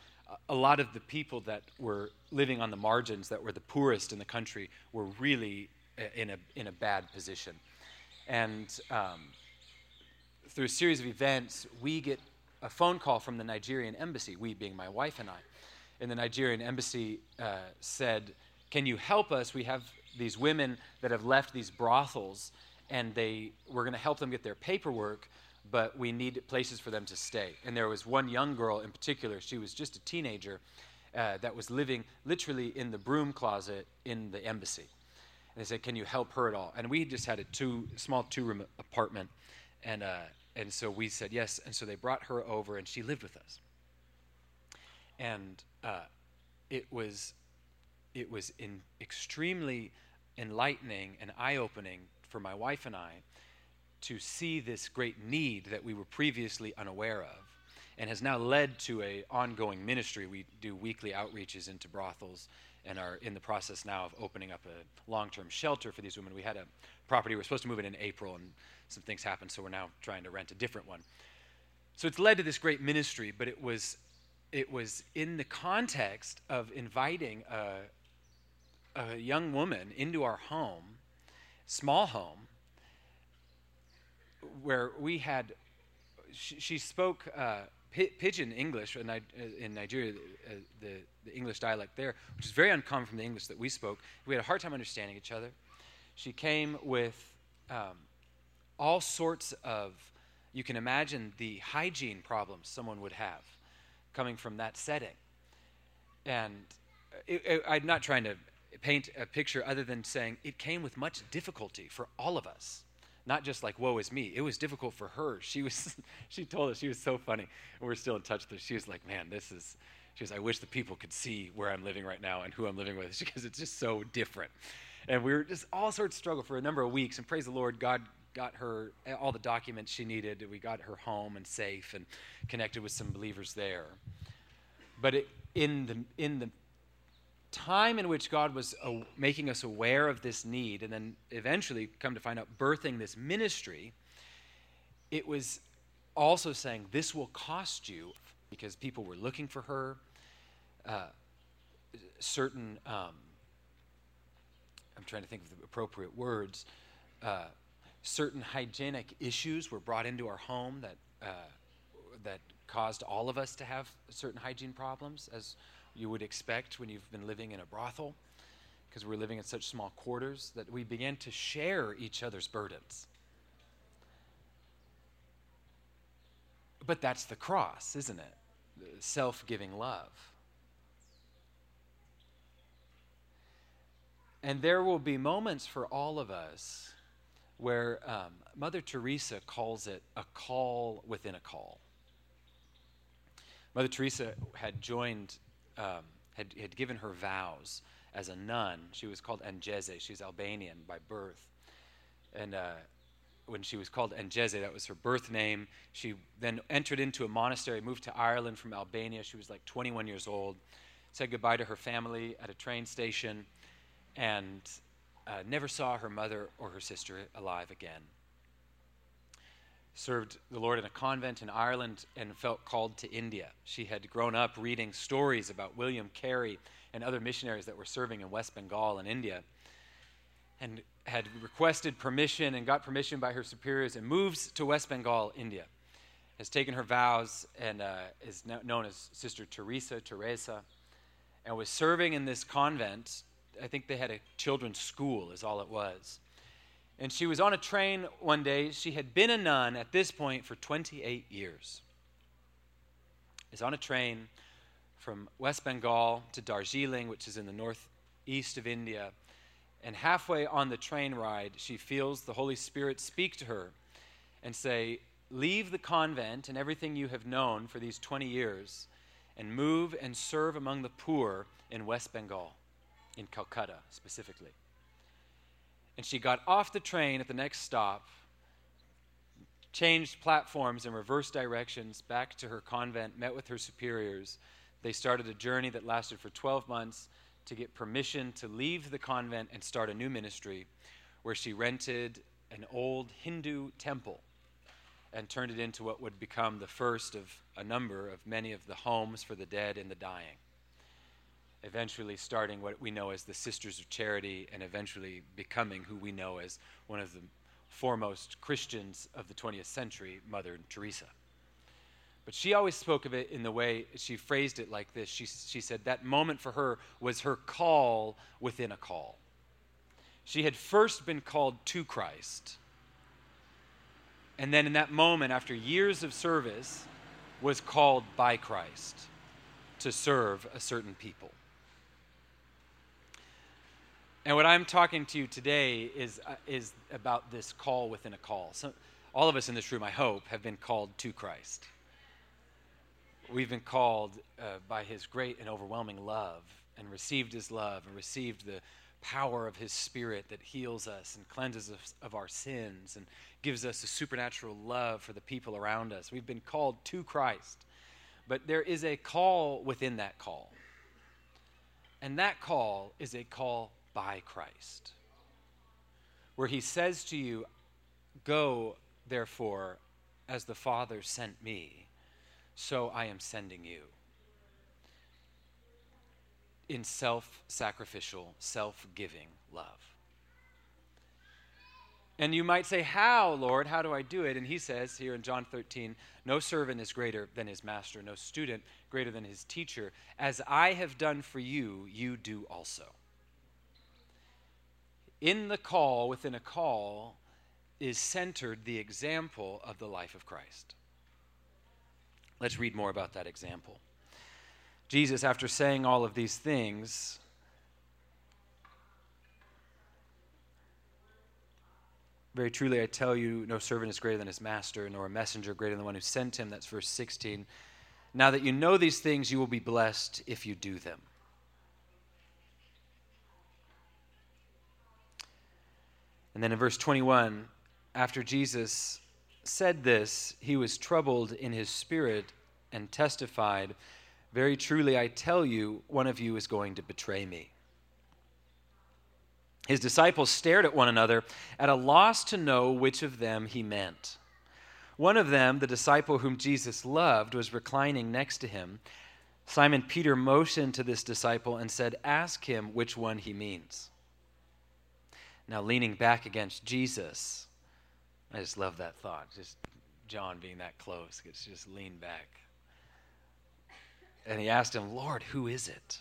a lot of the people that were living on the margins, that were the poorest in the country, were really uh, in a, in a bad position. And um, through a series of events, we get a phone call from the Nigerian embassy, we being my wife and I. And the Nigerian embassy uh, said, Can you help us? We have these women that have left these brothels, and they, we're going to help them get their paperwork, but we need places for them to stay. And there was one young girl in particular, she was just a teenager, uh, that was living literally in the broom closet in the embassy. And they said, Can you help her at all? And we just had a two, small two room apartment. And, uh, and so we said yes. And so they brought her over, and she lived with us. And uh, it was, it was in extremely enlightening and eye opening for my wife and I to see this great need that we were previously unaware of and has now led to a ongoing ministry. We do weekly outreaches into brothels and are in the process now of opening up a long-term shelter for these women. We had a property we were supposed to move in in April, and some things happened, so we're now trying to rent a different one. So it's led to this great ministry, but it was it was in the context of inviting a, a young woman into our home, small home, where we had she, she spoke uh, pidgin English in, in Nigeria, uh, the, the English dialect there, which is very uncommon from the English that we spoke. We had a hard time understanding each other. She came with um, all sorts of, you can imagine the hygiene problems someone would have coming from that setting. And it, it, I'm not trying to paint a picture other than saying it came with much difficulty for all of us. Not just like woe is me. It was difficult for her. She was *laughs* she told us she was so funny. We're still in touch with her. She was like man this is she was i wish the people could see where i'm living right now and who i'm living with. *laughs* Because it's just so different. And we were just all sorts of struggle for a number of weeks. And praise the lord god got her all the documents she needed. We got her home and safe and connected with some believers there. But it, in the in the time in which God was making us aware of this need, and then eventually come to find out birthing this ministry, it was also saying this will cost you because people were looking for her. Uh, certain, um, I'm trying to think of the appropriate words. Uh, certain hygienic issues were brought into our home that uh, that caused all of us to have certain hygiene problems as you would expect when you've been living in a brothel, because we're living in such small quarters, that we begin to share each other's burdens. But that's the cross, isn't it? Self giving love. And there will be moments for all of us where um, Mother Teresa calls it a call within a call. Mother Teresa had joined um, had, had given her vows as a nun. She was called Angese. She's Albanian by birth. And uh, when she was called Angese, that was her birth name. She then entered into a monastery, moved to Ireland from Albania. She was like 21 years old, said goodbye to her family at a train station, and uh, never saw her mother or her sister alive again served the Lord in a convent in Ireland and felt called to India. She had grown up reading stories about William Carey and other missionaries that were serving in West Bengal and India and had requested permission and got permission by her superiors and moves to West Bengal, India. Has taken her vows and uh, is known as Sister Teresa, Teresa, and was serving in this convent. I think they had a children's school, is all it was and she was on a train one day. She had been a nun at this point for 28 years. Is on a train from West Bengal to Darjeeling, which is in the northeast of India. And halfway on the train ride, she feels the Holy Spirit speak to her and say, Leave the convent and everything you have known for these 20 years and move and serve among the poor in West Bengal, in Calcutta specifically. And she got off the train at the next stop, changed platforms in reverse directions back to her convent, met with her superiors. They started a journey that lasted for 12 months to get permission to leave the convent and start a new ministry where she rented an old Hindu temple and turned it into what would become the first of a number of many of the homes for the dead and the dying eventually starting what we know as the Sisters of Charity and eventually becoming who we know as one of the foremost Christians of the 20th century, Mother Teresa. But she always spoke of it in the way she phrased it like this. She, she said that moment for her was her call within a call. She had first been called to Christ. And then in that moment, after years of service, was called by Christ to serve a certain people. And what I'm talking to you today is, uh, is about this call within a call. So, all of us in this room, I hope, have been called to Christ. We've been called uh, by his great and overwhelming love and received his love and received the power of his spirit that heals us and cleanses us of our sins and gives us a supernatural love for the people around us. We've been called to Christ. But there is a call within that call. And that call is a call by Christ, where he says to you, Go, therefore, as the Father sent me, so I am sending you. In self sacrificial, self giving love. And you might say, How, Lord? How do I do it? And he says here in John 13, No servant is greater than his master, no student greater than his teacher. As I have done for you, you do also. In the call, within a call, is centered the example of the life of Christ. Let's read more about that example. Jesus, after saying all of these things, Very truly, I tell you, no servant is greater than his master, nor a messenger greater than the one who sent him. That's verse 16. Now that you know these things, you will be blessed if you do them. And then in verse 21, after Jesus said this, he was troubled in his spirit and testified, Very truly, I tell you, one of you is going to betray me. His disciples stared at one another, at a loss to know which of them he meant. One of them, the disciple whom Jesus loved, was reclining next to him. Simon Peter motioned to this disciple and said, Ask him which one he means. Now, leaning back against Jesus, I just love that thought. Just John being that close, gets just lean back. And he asked him, Lord, who is it?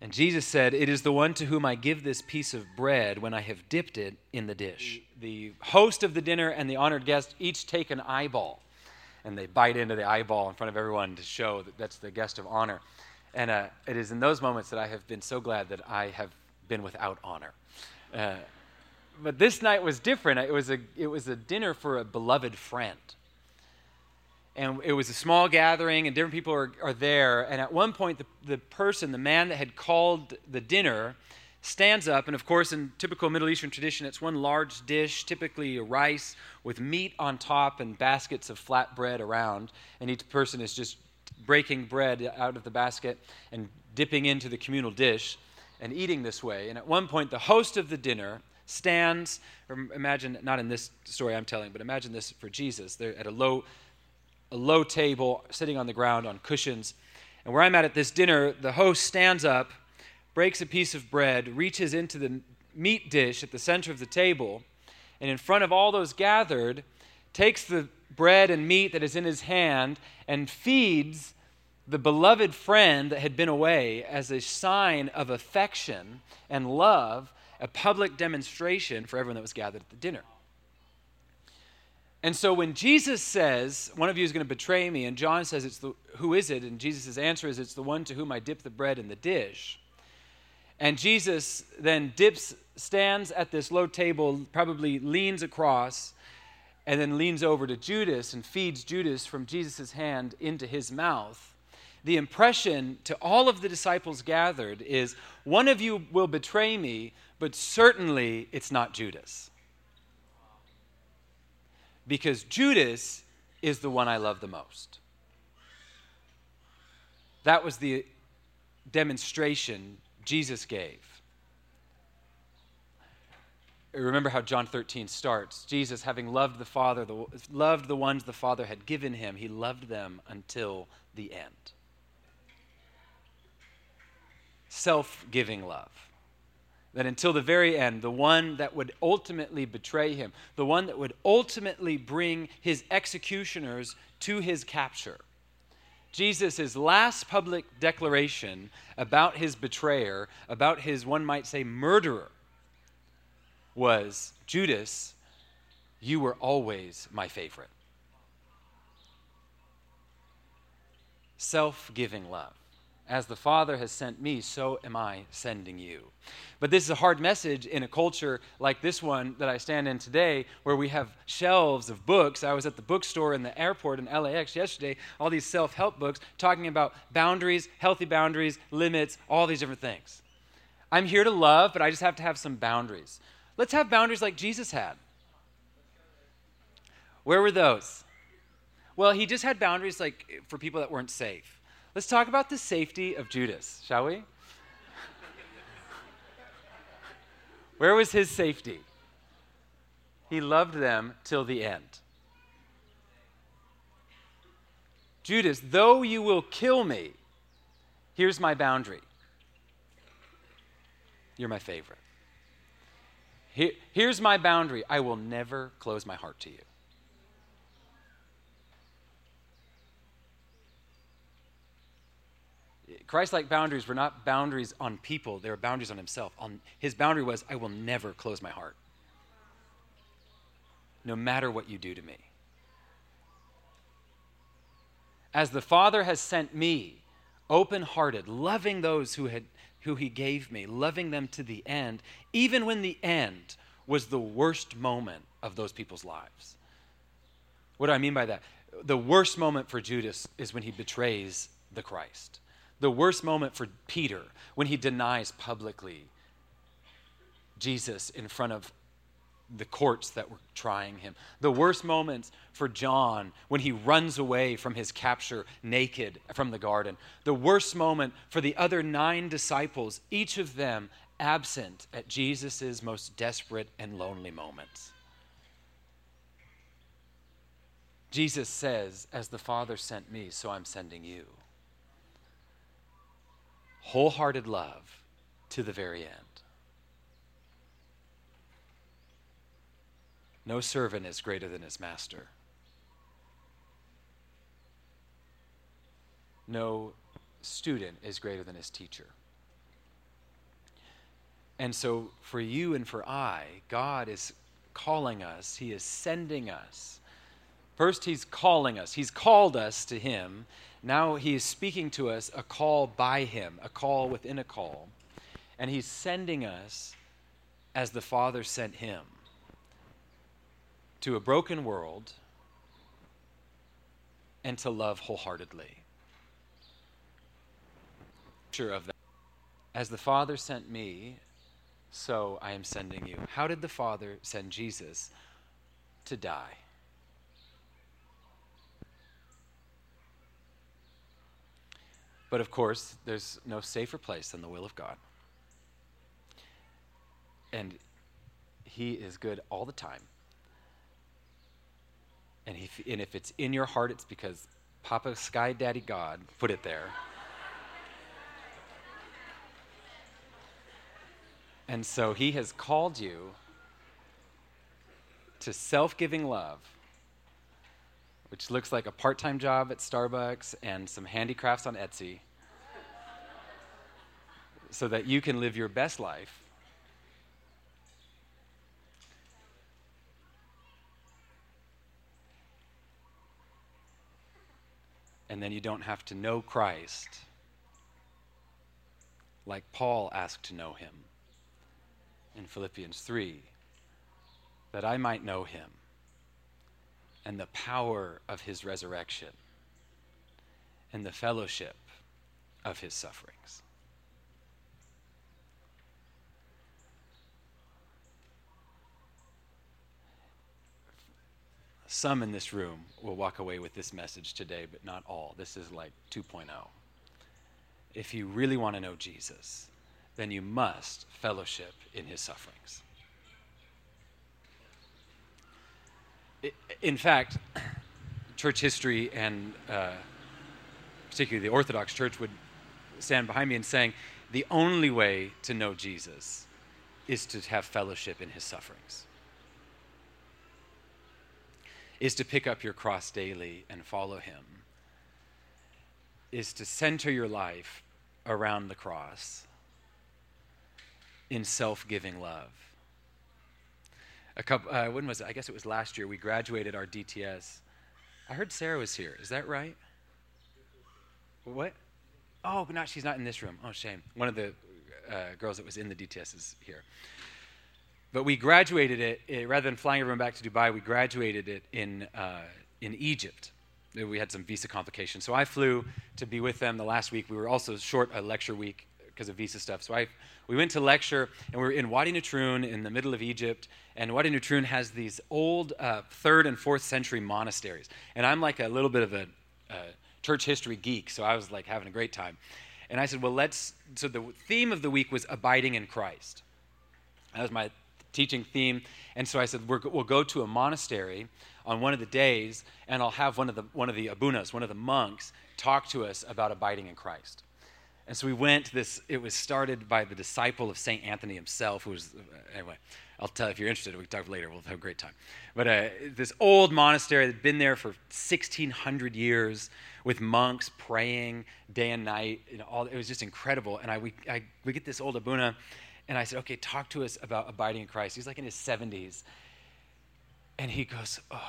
And Jesus said, It is the one to whom I give this piece of bread when I have dipped it in the dish. The host of the dinner and the honored guest each take an eyeball, and they bite into the eyeball in front of everyone to show that that's the guest of honor. And uh, it is in those moments that I have been so glad that I have been without honor. Uh, but this night was different. It was, a, it was a dinner for a beloved friend. And it was a small gathering and different people are, are there. And at one point the, the person the man that had called the dinner stands up. And of course in typical middle eastern tradition it's one large dish typically rice with meat on top and baskets of flat bread around. And each person is just breaking bread out of the basket and dipping into the communal dish and eating this way and at one point the host of the dinner stands or imagine not in this story i'm telling but imagine this for jesus they're at a low a low table sitting on the ground on cushions. And where I'm at at this dinner, the host stands up, breaks a piece of bread, reaches into the meat dish at the center of the table, and in front of all those gathered, takes the bread and meat that is in his hand and feeds the beloved friend that had been away as a sign of affection and love, a public demonstration for everyone that was gathered at the dinner. And so when Jesus says, one of you is going to betray me, and John says, it's the, who is it? And Jesus' answer is, it's the one to whom I dip the bread in the dish. And Jesus then dips, stands at this low table, probably leans across, and then leans over to Judas and feeds Judas from Jesus' hand into his mouth. The impression to all of the disciples gathered is one of you will betray me, but certainly it's not Judas because Judas is the one I love the most. That was the demonstration Jesus gave. Remember how John 13 starts. Jesus, having loved the Father, the, loved the ones the Father had given him, he loved them until the end. Self giving love. that until the very end, the one that would ultimately betray him, the one that would ultimately bring his executioners to his capture, Jesus' last public declaration about his betrayer, about his, one might say, murderer, was Judas, you were always my favorite. Self giving love. As the Father has sent me, so am I sending you. But this is a hard message in a culture like this one that I stand in today, where we have shelves of books. I was at the bookstore in the airport in LAX yesterday, all these self help books talking about boundaries, healthy boundaries, limits, all these different things. I'm here to love, but I just have to have some boundaries. Let's have boundaries like Jesus had. Where were those? Well, he just had boundaries like for people that weren't safe. Let's talk about the safety of Judas, shall we? Where was his safety? He loved them till the end. Judas, though you will kill me, here's my boundary. You're my favorite. Here, here's my boundary I will never close my heart to you. Christ like boundaries were not boundaries on people, they were boundaries on himself. On, his boundary was, I will never close my heart, no matter what you do to me. As the Father has sent me, open hearted, loving those who, had, who he gave me, loving them to the end, even when the end was the worst moment of those people's lives. What do I mean by that? The worst moment for Judas is when he betrays the Christ. The worst moment for Peter when he denies publicly Jesus in front of the courts that were trying him. The worst moments for John when he runs away from his capture naked from the garden. The worst moment for the other nine disciples, each of them absent at Jesus' most desperate and lonely moments. Jesus says, As the Father sent me, so I'm sending you wholehearted love to the very end. No servant is greater than his master. No student is greater than his teacher. And so, for you and for I, God is calling us, He is sending us. First, He's calling us, He's called us to Him, now he is speaking to us a call by him, a call within a call. And he's sending us as the Father sent him to a broken world and to love wholeheartedly. Sure of that. As the Father sent me, so I am sending you. How did the Father send Jesus to die? But of course, there's no safer place than the will of God. And He is good all the time. And, and if it's in your heart, it's because Papa Sky Daddy God put it there. and so He has called you to self giving love which looks like a part time job at Starbucks and some handicrafts on Etsy, so that you can live your best life. And then you don't have to know Christ like Paul asked to know him in Philippians 3 that I might know him and the power of his resurrection and the fellowship of his sufferings. Some in this room will walk away with this message today, but not all. This is like 2.0. If you really want to know Jesus, then you must fellowship in his sufferings. In fact, church history and uh, particularly the Orthodox Church would stand behind me in saying the only way to know Jesus is to have fellowship in his sufferings, is to pick up your cross daily and follow him, is to center your life around the cross in self giving love. A couple, uh, when was it? I guess it was last year. We graduated our DTS. I heard Sarah was here. Is that right? What? Oh, but not she's not in this room. Oh, shame. One of the uh, girls that was in the DTS is here. But we graduated it, it, rather than flying everyone back to Dubai. We graduated it in uh, in Egypt. We had some visa complications, so I flew to be with them the last week. We were also short a lecture week because of visa stuff. So I we went to lecture, and we were in Wadi Natrun in the middle of Egypt. And Wadi Natrun has these old uh, third and fourth century monasteries. And I'm like a little bit of a church history geek, so I was like having a great time. And I said, well, let's. So the theme of the week was abiding in Christ. That was my teaching theme. And so I said, we will go to a monastery on one of the days, and I'll have one of the one of the abunas, one of the monks, talk to us about abiding in Christ. And so we went this, it was started by the disciple of St. Anthony himself, who was, anyway, I'll tell if you're interested, we can talk later, we'll have a great time. But uh, this old monastery that had been there for 1,600 years with monks praying day and night, you know, all, it was just incredible. And I, we, I, we get this old Abuna, and I said, okay, talk to us about abiding in Christ. He's like in his 70s. And he goes, oh.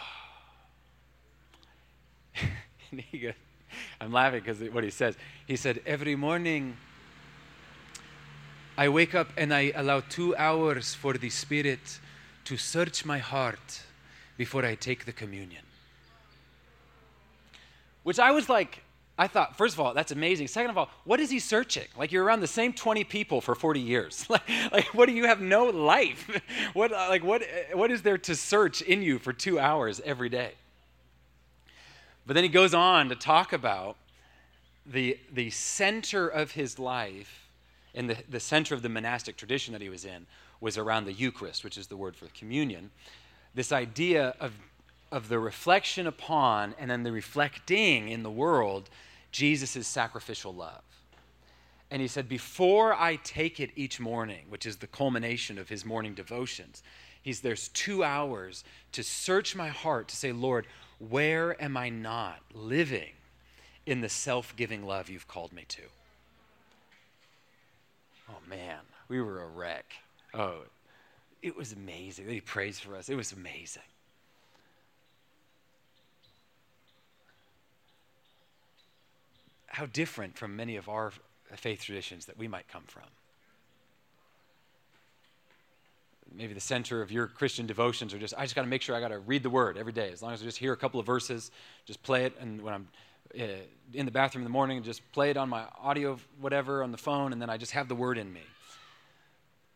*laughs* and he goes, I'm laughing because what he says. He said, Every morning I wake up and I allow two hours for the Spirit to search my heart before I take the communion. Which I was like, I thought, first of all, that's amazing. Second of all, what is he searching? Like you're around the same 20 people for 40 years. *laughs* like, what do you have no life? *laughs* what like what what is there to search in you for 2 hours every day? But then he goes on to talk about the, the center of his life and the, the center of the monastic tradition that he was in was around the Eucharist, which is the word for communion. This idea of, of the reflection upon and then the reflecting in the world Jesus' sacrificial love. And he said, Before I take it each morning, which is the culmination of his morning devotions, he's there's two hours to search my heart to say, Lord, where am I not living in the self giving love you've called me to? Oh man, we were a wreck. Oh, it was amazing. He prays for us. It was amazing. How different from many of our faith traditions that we might come from. Maybe the center of your Christian devotions or just, I just got to make sure I got to read the word every day. As long as I just hear a couple of verses, just play it. And when I'm uh, in the bathroom in the morning, just play it on my audio, whatever, on the phone, and then I just have the word in me.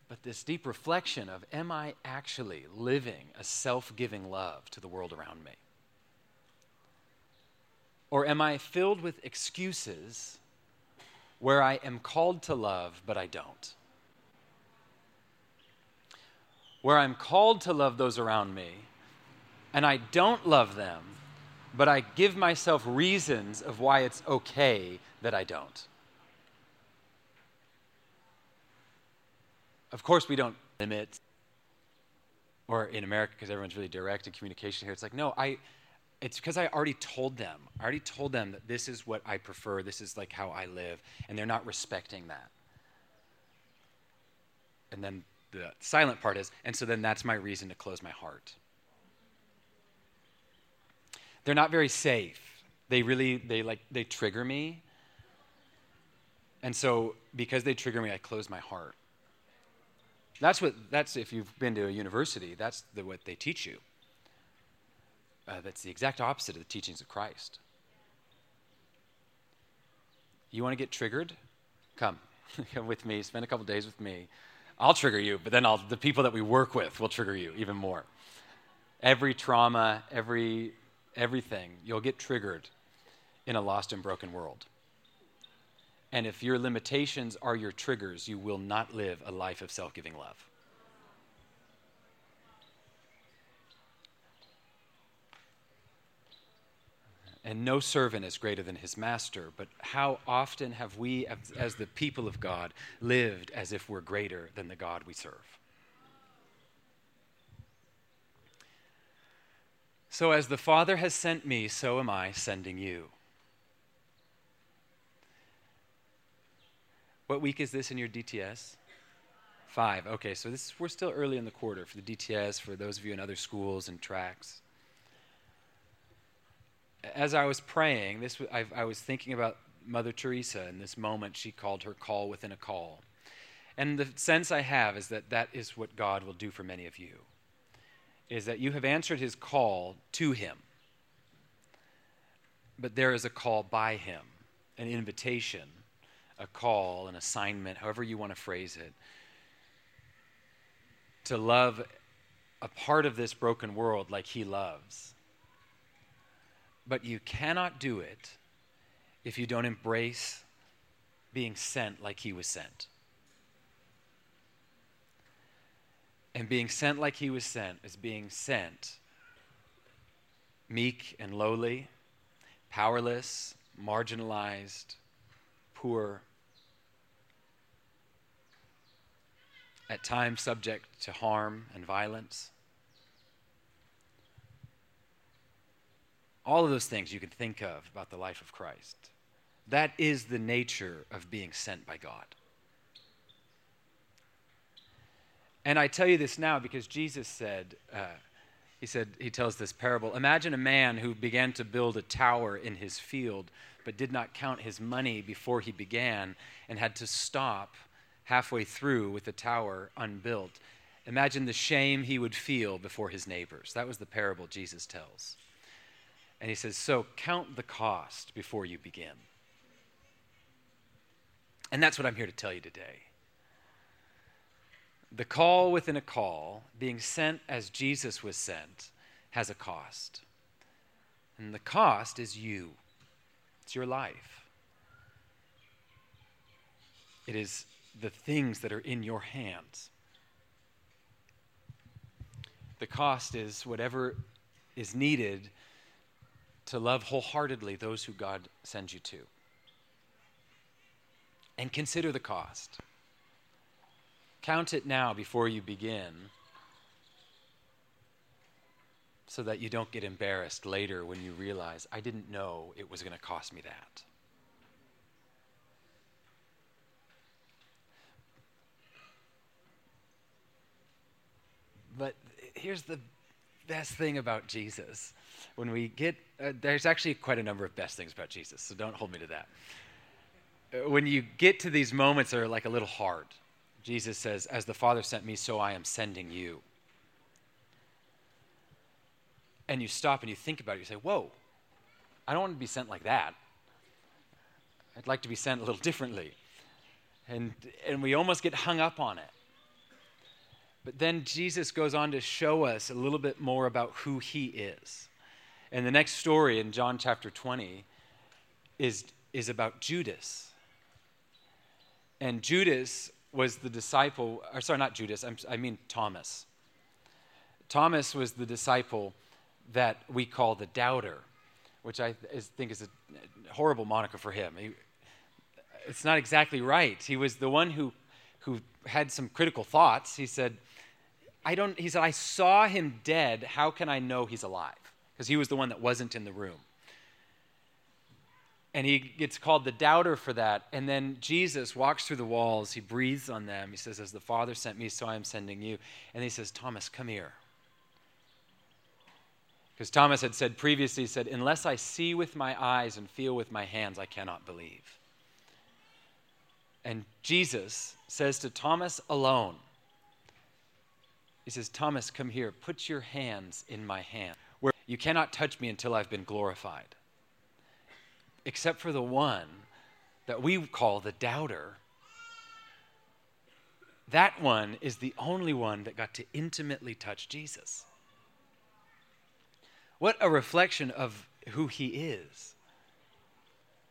But this deep reflection of, am I actually living a self giving love to the world around me? Or am I filled with excuses where I am called to love, but I don't? Where I'm called to love those around me, and I don't love them, but I give myself reasons of why it's okay that I don't. Of course, we don't limit, or in America, because everyone's really direct in communication here, it's like, no, I. It's because I already told them. I already told them that this is what I prefer. This is like how I live, and they're not respecting that. And then the silent part is, and so then that's my reason to close my heart. They're not very safe. They really, they like, they trigger me. And so because they trigger me, I close my heart. That's what, that's if you've been to a university, that's the, what they teach you. Uh, that's the exact opposite of the teachings of Christ. You want to get triggered? Come. Come *laughs* with me. Spend a couple days with me. I'll trigger you, but then I'll, the people that we work with will trigger you even more. Every trauma, every everything, you'll get triggered in a lost and broken world. And if your limitations are your triggers, you will not live a life of self giving love. And no servant is greater than his master, but how often have we, as the people of God, lived as if we're greater than the God we serve? So, as the Father has sent me, so am I sending you. What week is this in your DTS? Five. Okay, so this, we're still early in the quarter for the DTS, for those of you in other schools and tracks. As I was praying, this I, I was thinking about Mother Teresa in this moment. She called her call within a call, and the sense I have is that that is what God will do for many of you. Is that you have answered His call to Him, but there is a call by Him, an invitation, a call, an assignment, however you want to phrase it to love a part of this broken world like He loves. But you cannot do it if you don't embrace being sent like He was sent. And being sent like He was sent is being sent meek and lowly, powerless, marginalized, poor, at times subject to harm and violence. All of those things you can think of about the life of Christ. That is the nature of being sent by God. And I tell you this now because Jesus said, uh, he said, he tells this parable Imagine a man who began to build a tower in his field, but did not count his money before he began and had to stop halfway through with the tower unbuilt. Imagine the shame he would feel before his neighbors. That was the parable Jesus tells. And he says, So count the cost before you begin. And that's what I'm here to tell you today. The call within a call, being sent as Jesus was sent, has a cost. And the cost is you, it's your life. It is the things that are in your hands. The cost is whatever is needed to love wholeheartedly those who God sends you to. And consider the cost. Count it now before you begin so that you don't get embarrassed later when you realize, I didn't know it was going to cost me that. But here's the best thing about Jesus. When we get, uh, there's actually quite a number of best things about Jesus, so don't hold me to that. Uh, when you get to these moments that are like a little hard, Jesus says, As the Father sent me, so I am sending you. And you stop and you think about it, you say, Whoa, I don't want to be sent like that. I'd like to be sent a little differently. And, and we almost get hung up on it. But then Jesus goes on to show us a little bit more about who he is. And the next story in John chapter 20 is, is about Judas. And Judas was the disciple, or sorry, not Judas, I'm, i mean Thomas. Thomas was the disciple that we call the doubter, which I is, think is a horrible moniker for him. He, it's not exactly right. He was the one who, who had some critical thoughts. He said, I don't, he said, I saw him dead. How can I know he's alive? Because he was the one that wasn't in the room. And he gets called the doubter for that. And then Jesus walks through the walls. He breathes on them. He says, As the Father sent me, so I am sending you. And he says, Thomas, come here. Because Thomas had said previously, he said, Unless I see with my eyes and feel with my hands, I cannot believe. And Jesus says to Thomas alone, he says, Thomas, come here. Put your hands in my hand. You cannot touch me until I've been glorified. Except for the one that we call the doubter. That one is the only one that got to intimately touch Jesus. What a reflection of who he is.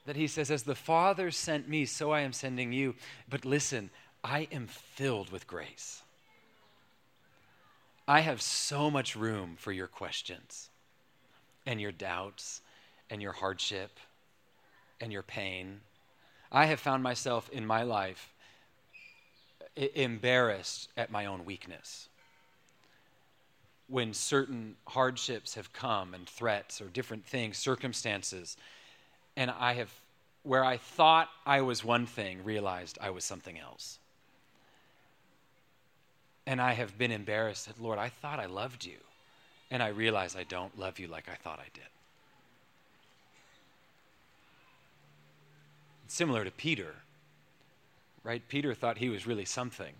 That he says, As the Father sent me, so I am sending you. But listen, I am filled with grace. I have so much room for your questions and your doubts and your hardship and your pain. I have found myself in my life embarrassed at my own weakness. when certain hardships have come and threats or different things, circumstances, and I have, where I thought I was one thing, realized I was something else. And I have been embarrassed that, Lord, I thought I loved you, and I realize I don't love you like I thought I did. Similar to Peter, right? Peter thought he was really something.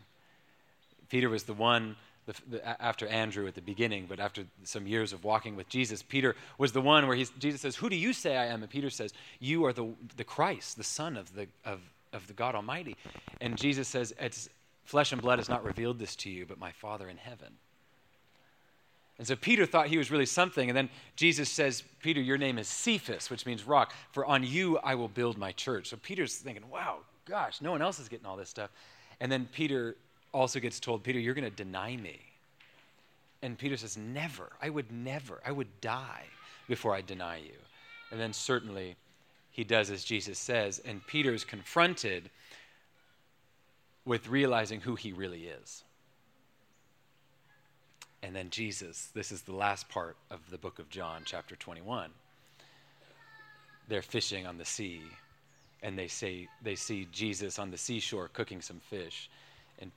Peter was the one the, the, after Andrew at the beginning, but after some years of walking with Jesus, Peter was the one where Jesus says, Who do you say I am? And Peter says, You are the, the Christ, the Son of the, of, of the God Almighty. And Jesus says, It's flesh and blood has not revealed this to you, but my Father in heaven. And so Peter thought he was really something. And then Jesus says, Peter, your name is Cephas, which means rock, for on you I will build my church. So Peter's thinking, wow, gosh, no one else is getting all this stuff. And then Peter also gets told, Peter, you're going to deny me. And Peter says, Never. I would never. I would die before I deny you. And then certainly he does as Jesus says. And Peter is confronted with realizing who he really is. And then Jesus, this is the last part of the book of John, chapter 21. They're fishing on the sea, and they, say, they see Jesus on the seashore cooking some fish. And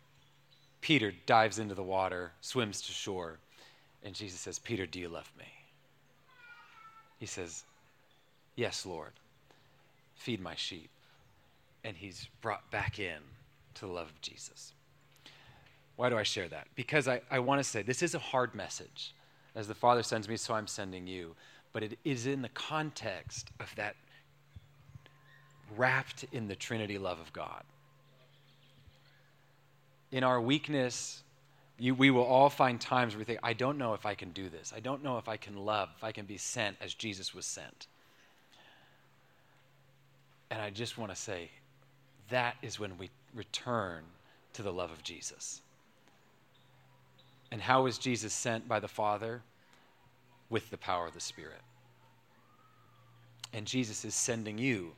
Peter dives into the water, swims to shore, and Jesus says, Peter, do you love me? He says, Yes, Lord. Feed my sheep. And he's brought back in to the love of Jesus. Why do I share that? Because I, I want to say this is a hard message. As the Father sends me, so I'm sending you. But it is in the context of that wrapped in the Trinity love of God in our weakness, you, we will all find times where we think, I don't know if I can do this. I don't know if I can love, if I can be sent as Jesus was sent. And I just want to say, that is when we return to the love of Jesus. And how was Jesus sent by the Father? With the power of the Spirit. And Jesus is sending you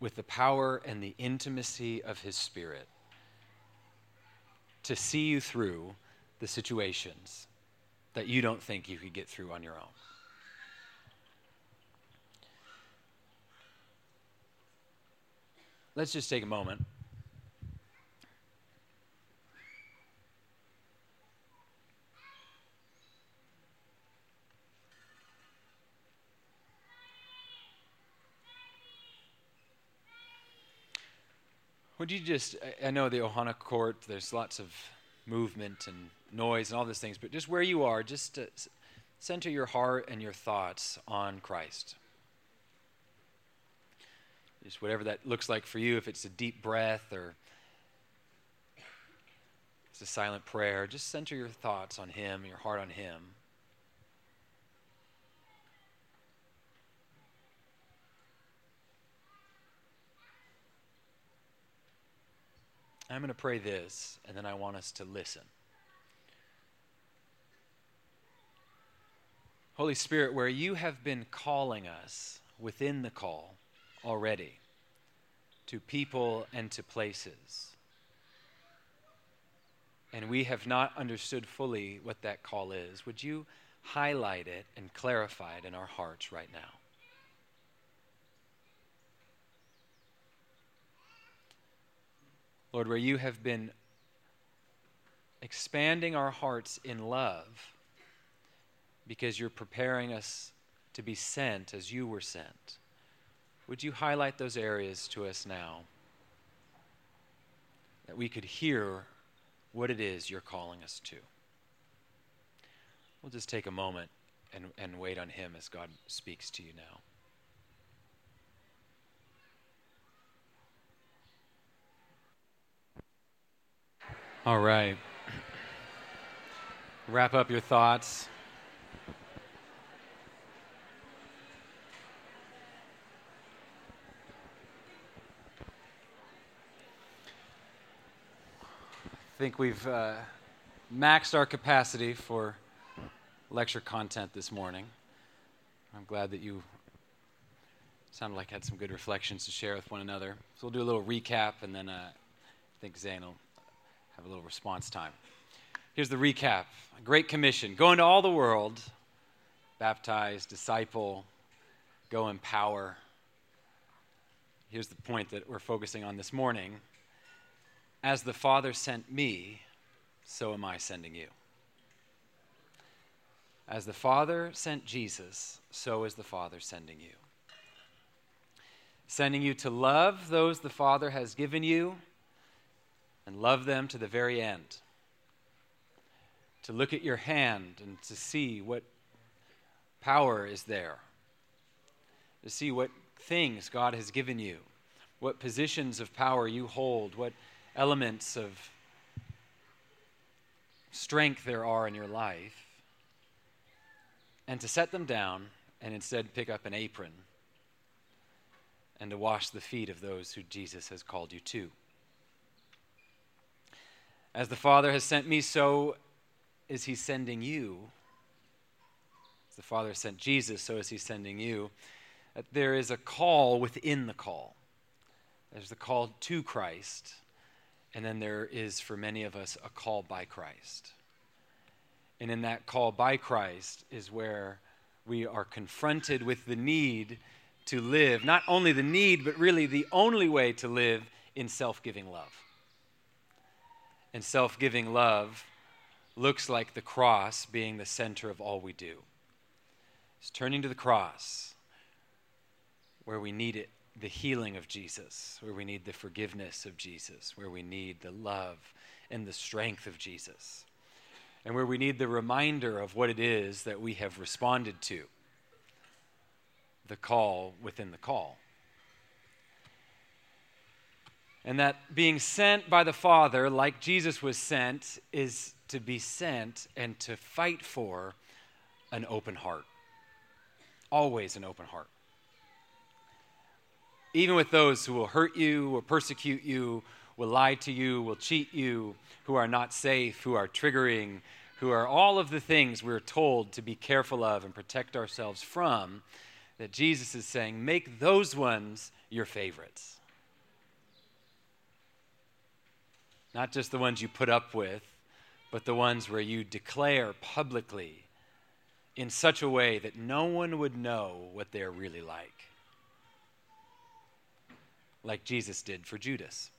with the power and the intimacy of His Spirit to see you through the situations that you don't think you could get through on your own. Let's just take a moment. Would you just, I know the Ohana court, there's lots of movement and noise and all these things, but just where you are, just center your heart and your thoughts on Christ. Just whatever that looks like for you, if it's a deep breath or it's a silent prayer, just center your thoughts on Him, your heart on Him. I'm going to pray this, and then I want us to listen. Holy Spirit, where you have been calling us within the call already to people and to places, and we have not understood fully what that call is, would you highlight it and clarify it in our hearts right now? Lord, where you have been expanding our hearts in love because you're preparing us to be sent as you were sent. Would you highlight those areas to us now that we could hear what it is you're calling us to? We'll just take a moment and, and wait on Him as God speaks to you now. All right. Wrap up your thoughts. I think we've uh, maxed our capacity for lecture content this morning. I'm glad that you sounded like had some good reflections to share with one another. So we'll do a little recap, and then uh, I think Zane will have a little response time. Here's the recap Great Commission go into all the world, baptize, disciple, go empower. Here's the point that we're focusing on this morning. As the Father sent me, so am I sending you. As the Father sent Jesus, so is the Father sending you. Sending you to love those the Father has given you and love them to the very end. To look at your hand and to see what power is there. To see what things God has given you, what positions of power you hold, what elements of strength there are in your life, and to set them down and instead pick up an apron and to wash the feet of those who Jesus has called you to. As the Father has sent me, so is He sending you. As the Father sent Jesus, so is He sending you. That there is a call within the call. There's the call to Christ, and then there is, for many of us, a call by Christ. And in that call by Christ is where we are confronted with the need to live, not only the need, but really the only way to live in self giving love. And self giving love looks like the cross being the center of all we do. It's turning to the cross where we need it, the healing of Jesus, where we need the forgiveness of Jesus, where we need the love and the strength of Jesus, and where we need the reminder of what it is that we have responded to the call within the call. And that being sent by the Father, like Jesus was sent, is to be sent and to fight for an open heart. Always an open heart. Even with those who will hurt you, will persecute you, will lie to you, will cheat you, who are not safe, who are triggering, who are all of the things we're told to be careful of and protect ourselves from, that Jesus is saying, make those ones your favorites. Not just the ones you put up with, but the ones where you declare publicly in such a way that no one would know what they're really like. Like Jesus did for Judas.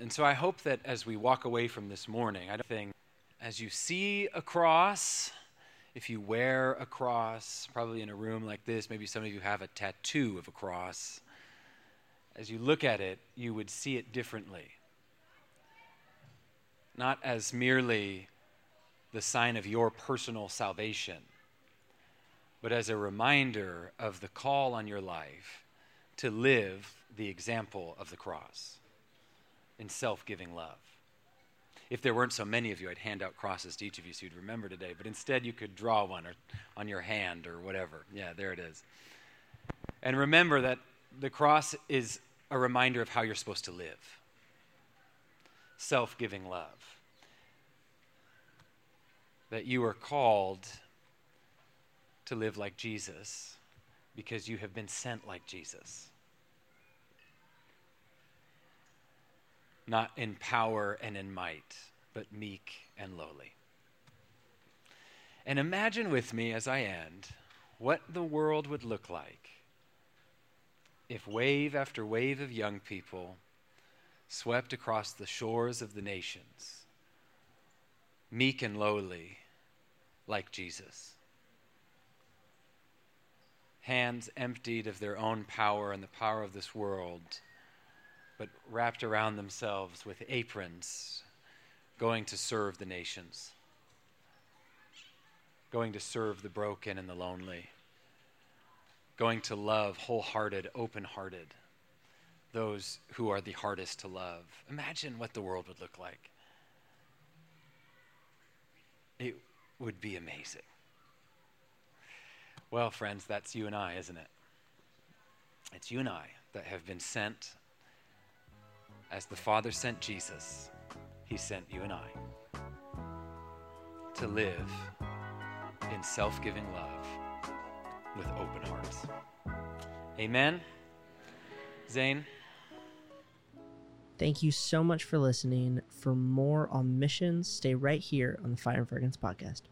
And so I hope that as we walk away from this morning, I don't think as you see a cross, if you wear a cross, probably in a room like this, maybe some of you have a tattoo of a cross as you look at it, you would see it differently. Not as merely the sign of your personal salvation, but as a reminder of the call on your life to live the example of the cross in self giving love. If there weren't so many of you, I'd hand out crosses to each of you so you'd remember today, but instead you could draw one or on your hand or whatever. Yeah, there it is. And remember that the cross is a reminder of how you're supposed to live self giving love. That you are called to live like Jesus because you have been sent like Jesus. Not in power and in might, but meek and lowly. And imagine with me as I end what the world would look like if wave after wave of young people swept across the shores of the nations, meek and lowly, like Jesus. Hands emptied of their own power and the power of this world, but wrapped around themselves with aprons, going to serve the nations, going to serve the broken and the lonely going to love wholehearted, open hearted, those who are the hardest to love. Imagine what the world would look like. It would be amazing. Well, friends, that's you and I, isn't it? It's you and I that have been sent as the Father sent Jesus. He sent you and I to live in self giving love with open hearts. Amen. Zane? Thank you so much for listening. For more on missions, stay right here on the Fire and Fragrance podcast.